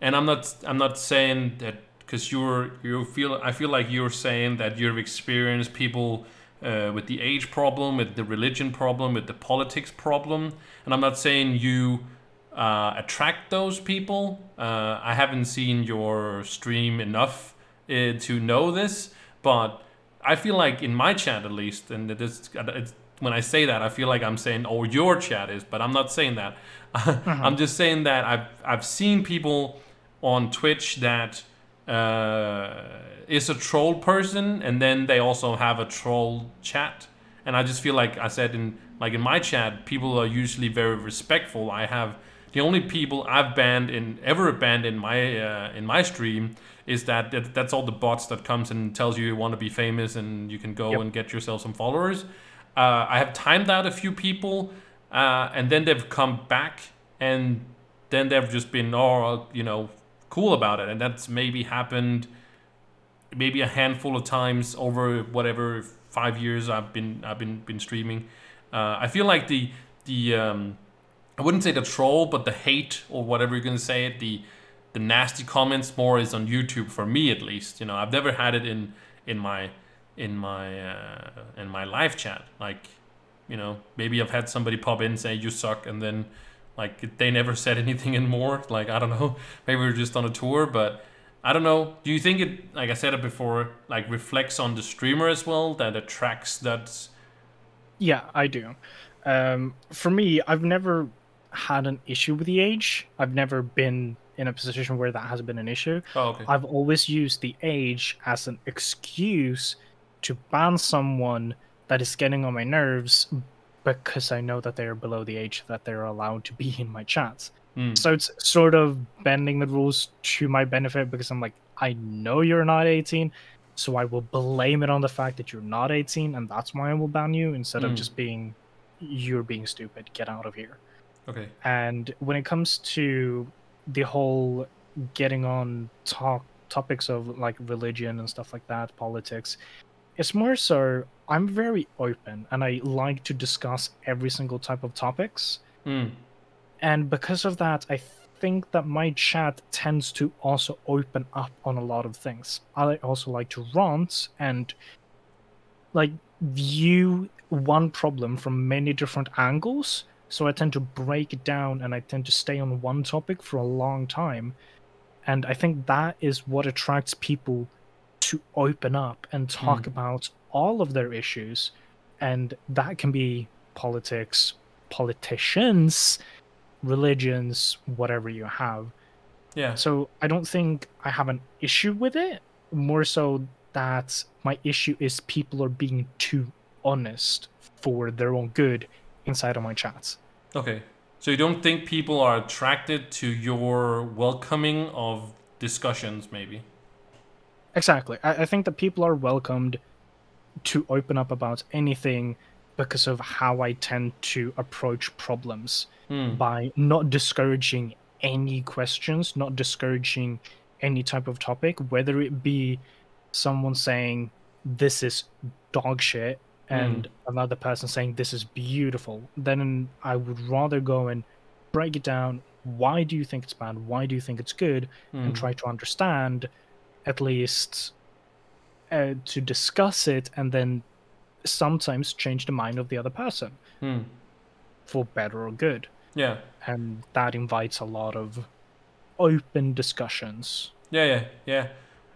and I'm not I'm not saying that because you're you feel I feel like you're saying that you've experienced people uh, with the age problem, with the religion problem, with the politics problem, and I'm not saying you uh, attract those people. Uh, I haven't seen your stream enough uh, to know this, but I feel like in my chat at least, and it's, it's when I say that, I feel like I'm saying, "Oh, your chat is," but I'm not saying that. Uh-huh. I'm just saying that I've I've seen people on Twitch that uh, is a troll person, and then they also have a troll chat. And I just feel like I said in like in my chat, people are usually very respectful. I have the only people I've banned in ever banned in my uh, in my stream is that, that that's all the bots that comes and tells you you want to be famous and you can go Yep. and get yourself some followers. Uh, I have timed out a few people, uh, and then they've come back, and then they've just been all you know cool about it, and that's maybe happened maybe a handful of times over whatever five years I've been I've been been streaming. Uh, I feel like the the um, I wouldn't say the troll, but the hate or whatever you're gonna say it, the the nasty comments more is on YouTube for me at least. You know, I've never had it in in my in my uh, in my live chat. Like, you know, maybe I've had somebody pop in say you suck, and then like they never said anything anymore. Like I don't know, maybe we're just on a tour, but I don't know. Do you think it, like I said it before, like reflects on the streamer as well? That attracts that. Yeah, I do. Um, for me, I've never had an issue with the age. I've never been in a position where that has been an issue. Oh, okay. I've always used the age as an excuse to ban someone that is getting on my nerves because I know that they're below the age that they're allowed to be in my chats. Hmm. So it's sort of bending the rules to my benefit because I'm like, I know you're not 18, so I will blame it on the fact that you're not 18, and that's why I will ban you instead Hmm. of just being, you're being stupid, get out of here. Okay. And when it comes to the whole getting on talk topics of like religion and stuff like that, politics, it's more so I'm very open and I like to discuss every single type of topics. Hmm. And because of that, I think that my chat tends to also open up on a lot of things. I also like to rant and like view one problem from many different angles. So I tend to break it down and I tend to stay on one topic for a long time. And I think that is what attracts people to open up and talk Mm. about all of their issues. And that can be politics, politicians, religions, whatever you have. Yeah. So I don't think I have an issue with it. More so that my issue is people are being too honest for their own good inside of my chats. Okay. So you don't think people are attracted to your welcoming of discussions, maybe? Exactly. I, I think that people are welcomed to open up about anything because of how I tend to approach problems Hmm. by not discouraging any questions, not discouraging any type of topic, whether it be someone saying this is dog shit and another person saying this is beautiful, then I would rather go and break it down. Why do you think it's bad? Why do you think it's good? Hmm. And try to understand, at least uh, to discuss it, and then sometimes change the mind of the other person Hmm. for better or good Yeah. and that invites a lot of open discussions. Yeah, yeah, yeah.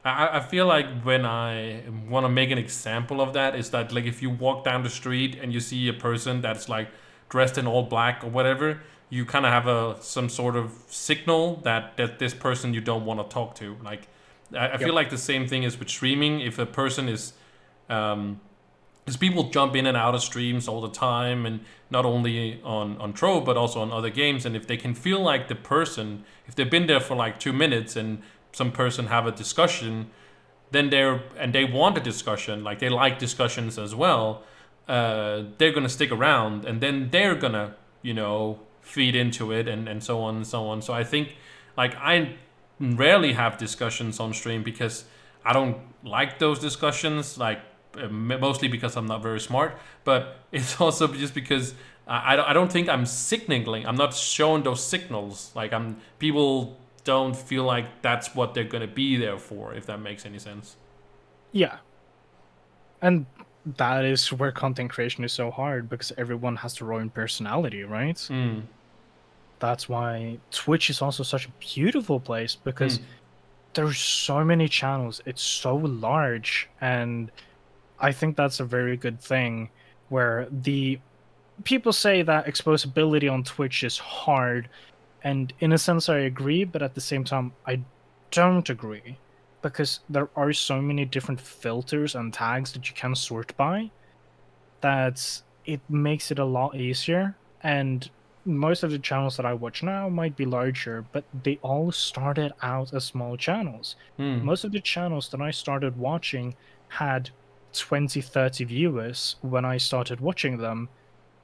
I, I feel like when I want to make an example of that is that like if you walk down the street and you see a person that's like dressed in all black or whatever, you kind of have a some sort of signal that that this person you don't want to talk to. Like I, I feel like the same thing is with streaming. If a person is um, because people jump in and out of streams all the time and not only on on Trove but also on other games and if they can feel like the person if they've been there for like two minutes and some person have a discussion then they're and they want a discussion like they like discussions as well uh, they're gonna stick around and then they're gonna you know feed into it and and so on and so on so I think like I rarely have discussions on stream because I don't like those discussions like uh, mostly because I'm not very smart, but it's also just because I, I don't think I'm signaling. I'm not showing those signals. Like I'm people don't feel like that's what they're gonna be there for. If that makes any sense. Yeah. And that is where content creation is so hard because everyone has their own personality, right? Mm. That's why Twitch is also such a beautiful place because Mm. there's so many channels. It's so large and I think that's a very good thing where the people say that exposability on Twitch is hard and in a sense I agree, but at the same time I don't agree because there are so many different filters and tags that you can sort by that it makes it a lot easier and most of the channels that I watch now might be larger, but they all started out as small channels. Mm. Most of the channels that I started watching had 20, 30 viewers when I started watching them,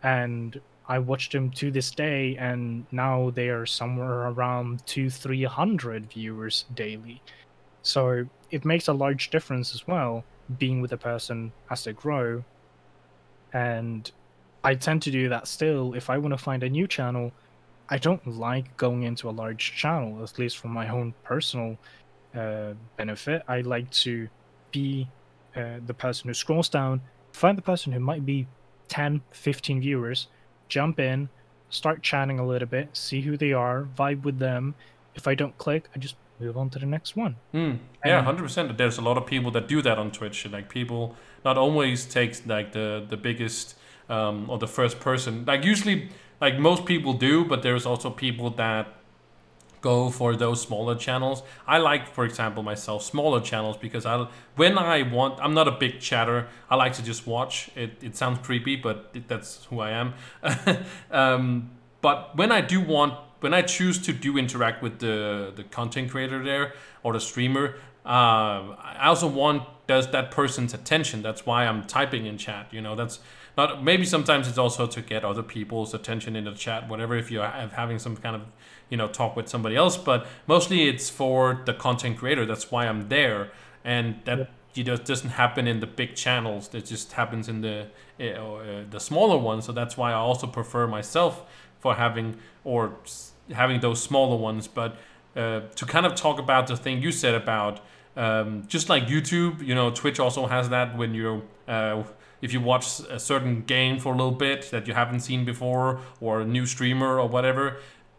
and I watched them to this day, and now they are somewhere around two, 300 viewers daily. So it makes a large difference as well, being with a person as they grow. And I tend to do that still. If I want to find a new channel, I don't like going into a large channel, at least for my own personal uh, benefit. I like to be uh, the person who scrolls down, find the person who might be 10, 15 viewers, jump in, start chatting a little bit, see who they are, vibe with them. If I don't click, I just move on to the next one. Mm. Yeah, hundred percent. There's a lot of people that do that on Twitch. Like people not always takes like the the biggest um, or the first person. Like usually, like most people do, but there's also people that go for those smaller channels. I like, for example, myself smaller channels because I when I want, I'm not a big chatter. I like to just watch. It it sounds creepy, but it, that's who I am. um, but when I do want, when I choose to do interact with the the content creator there or the streamer, uh, I also want does that person's attention. That's why I'm typing in chat. You know, that's not maybe sometimes it's also to get other people's attention in the chat, whatever. If you're have- having some kind of you know talk with somebody else, but mostly it's for the content creator. That's why I'm there, and that you know doesn't happen in the big channels. It just happens in the uh, uh, the smaller ones. So that's why I also prefer myself for having or having those smaller ones. But uh, to kind of talk about the thing you said about um, just like YouTube, you know, Twitch also has that when you're uh, if you watch a certain game for a little bit that you haven't seen before or a new streamer or whatever,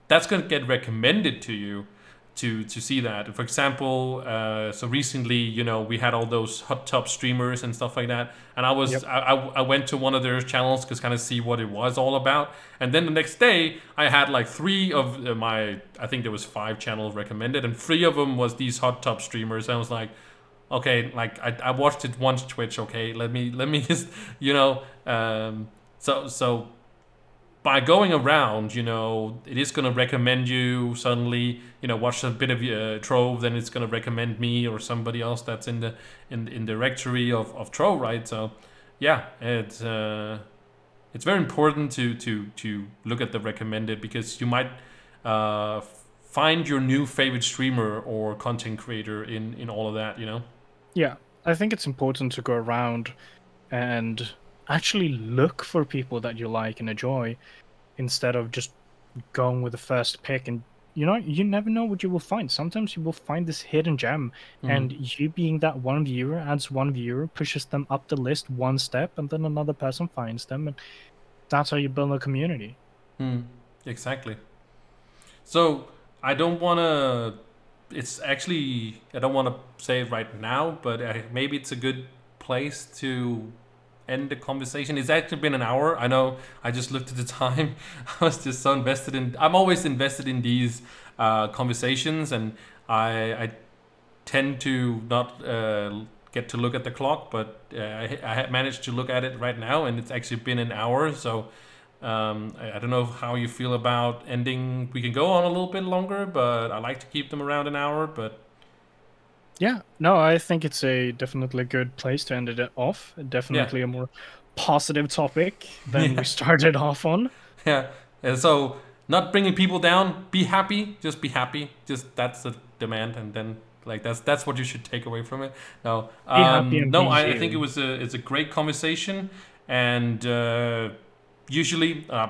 that's gonna get recommended to you to to see that. For example, uh, so recently, you know, we had all those hot tub streamers and stuff like that, and I was Yep. I, I, I went to one of their channels to kind of see what it was all about, and then the next day I had like three of uh, my I think there was five channels recommended, and three of them was these hot tub streamers. And I was like, okay, like I, I watched it once Twitch. Okay, let me let me just you know, um, so so by going around, you know, it is going to recommend you suddenly, you know, watch a bit of uh, Trove, then it's going to recommend me or somebody else that's in the in in the directory of, of Trove, right? So, yeah, it's uh, it's very important to to to look at the recommended because you might uh, find your new favorite streamer or content creator in in all of that, you know. Yeah, I think it's important to go around and actually look for people that you like and enjoy instead of just going with the first pick and you know you never know what you will find sometimes you will find this hidden gem and you being that one viewer adds one viewer pushes them up the list one step and then another person finds them and that's how you build a community Mm, exactly. So I don't want to. It's actually I don't want to say it right now, but uh, maybe it's a good place to end the conversation. It's actually been an hour. I know. I just looked at the time. I was just so invested in. I'm always invested in these uh, conversations, and I I tend to not uh, get to look at the clock, but uh, I, I managed to look at it right now, and it's actually been an hour. So um, I, I don't know how you feel about ending. We can go on a little bit longer, but I like to keep them around an hour. But yeah no i think it's a definitely good place to end it off definitely a more positive topic than Yeah. we started off on yeah, and so not bringing people down. Be happy. Just be happy. Just that's the demand, and then like that's that's what you should take away from it. No, um, no, I, I think it was a it's a great conversation, and uh, usually, uh,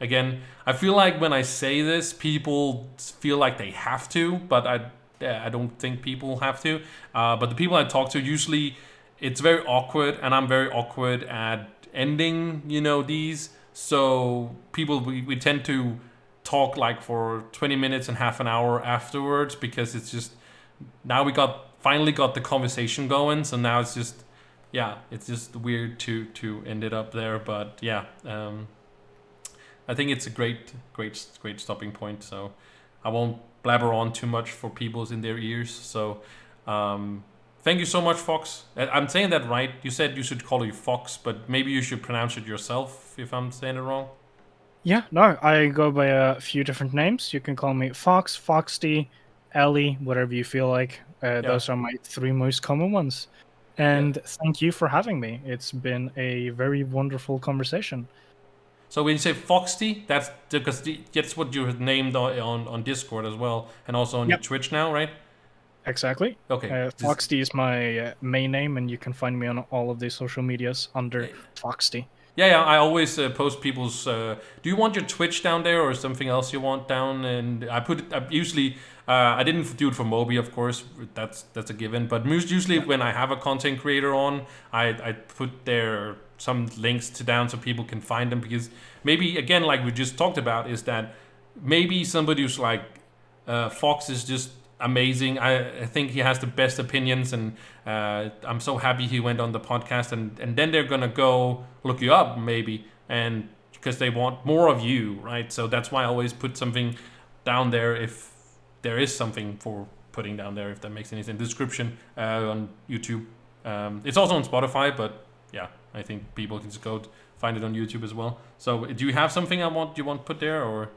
again, I feel like when I say this, people feel like they have to, but I I don't think people have to. Uh, but the people I talk to usually, it's very awkward, and I'm very awkward at ending, you know, these. So people we, we tend to talk like for 20 minutes and half an hour afterwards because it's just now we got finally got the conversation going so now it's just yeah it's just weird to to end it up there but yeah um i think it's a great great great stopping point so i won't blabber on too much for people's in their ears so um thank you so much fox i'm saying that right you said you should call you fox but maybe you should pronounce it yourself if i'm saying it wrong Yeah, no, I go by a few different names. You can call me Fox, Phoxsty, Ellie, whatever you feel like. Uh, Those are my three most common ones. And thank you for having me. It's been a very wonderful conversation. So when you say Phoxsty, that's because that's what you named on, on on Discord as well, and also on your Twitch now, right? Exactly. Okay. Uh, Phoxsty is my uh, main name, and you can find me on all of the social medias under Phoxsty. Yeah, yeah. I always uh, post people's. Uh, do you want your Twitch down there, or something else you want down? And I put it. I usually. Uh, I didn't do it for Moby, of course. That's that's a given. But most usually, when I have a content creator on, I I put there some links to down so people can find them because maybe again, like we just talked about, is that maybe somebody who's like uh, Fox is just amazing. I, I think he has the best opinions, and uh, I'm so happy he went on the podcast. And, and then they're gonna go look you up, maybe, and because they want more of you, right? So that's why I always put something down there if there is something for putting down there, if that makes any sense. Description uh, on YouTube. Um, it's also on Spotify, but yeah, I think people can just go find it on YouTube as well. So do you have something I want you want put there or?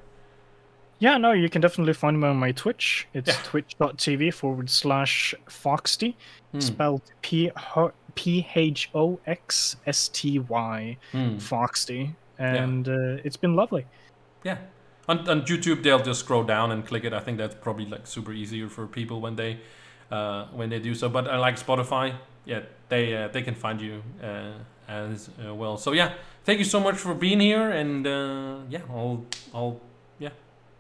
Yeah, no, you can definitely find me on my Twitch. It's Yeah. twitch.tv forward slash Phoxsty, Hmm. spelled P H O X S T Y, Hmm. Phoxsty. And uh, it's been lovely. Yeah. On, on YouTube, they'll just scroll down and click it. I think that's probably like super easier for people when they uh, when they do so. But I like Spotify. Yeah, they uh, they can find you uh, as uh, well. So yeah, thank you so much for being here. And uh, yeah, I'll I'll yeah,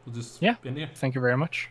we'll just Yeah. in here. Thank you very much.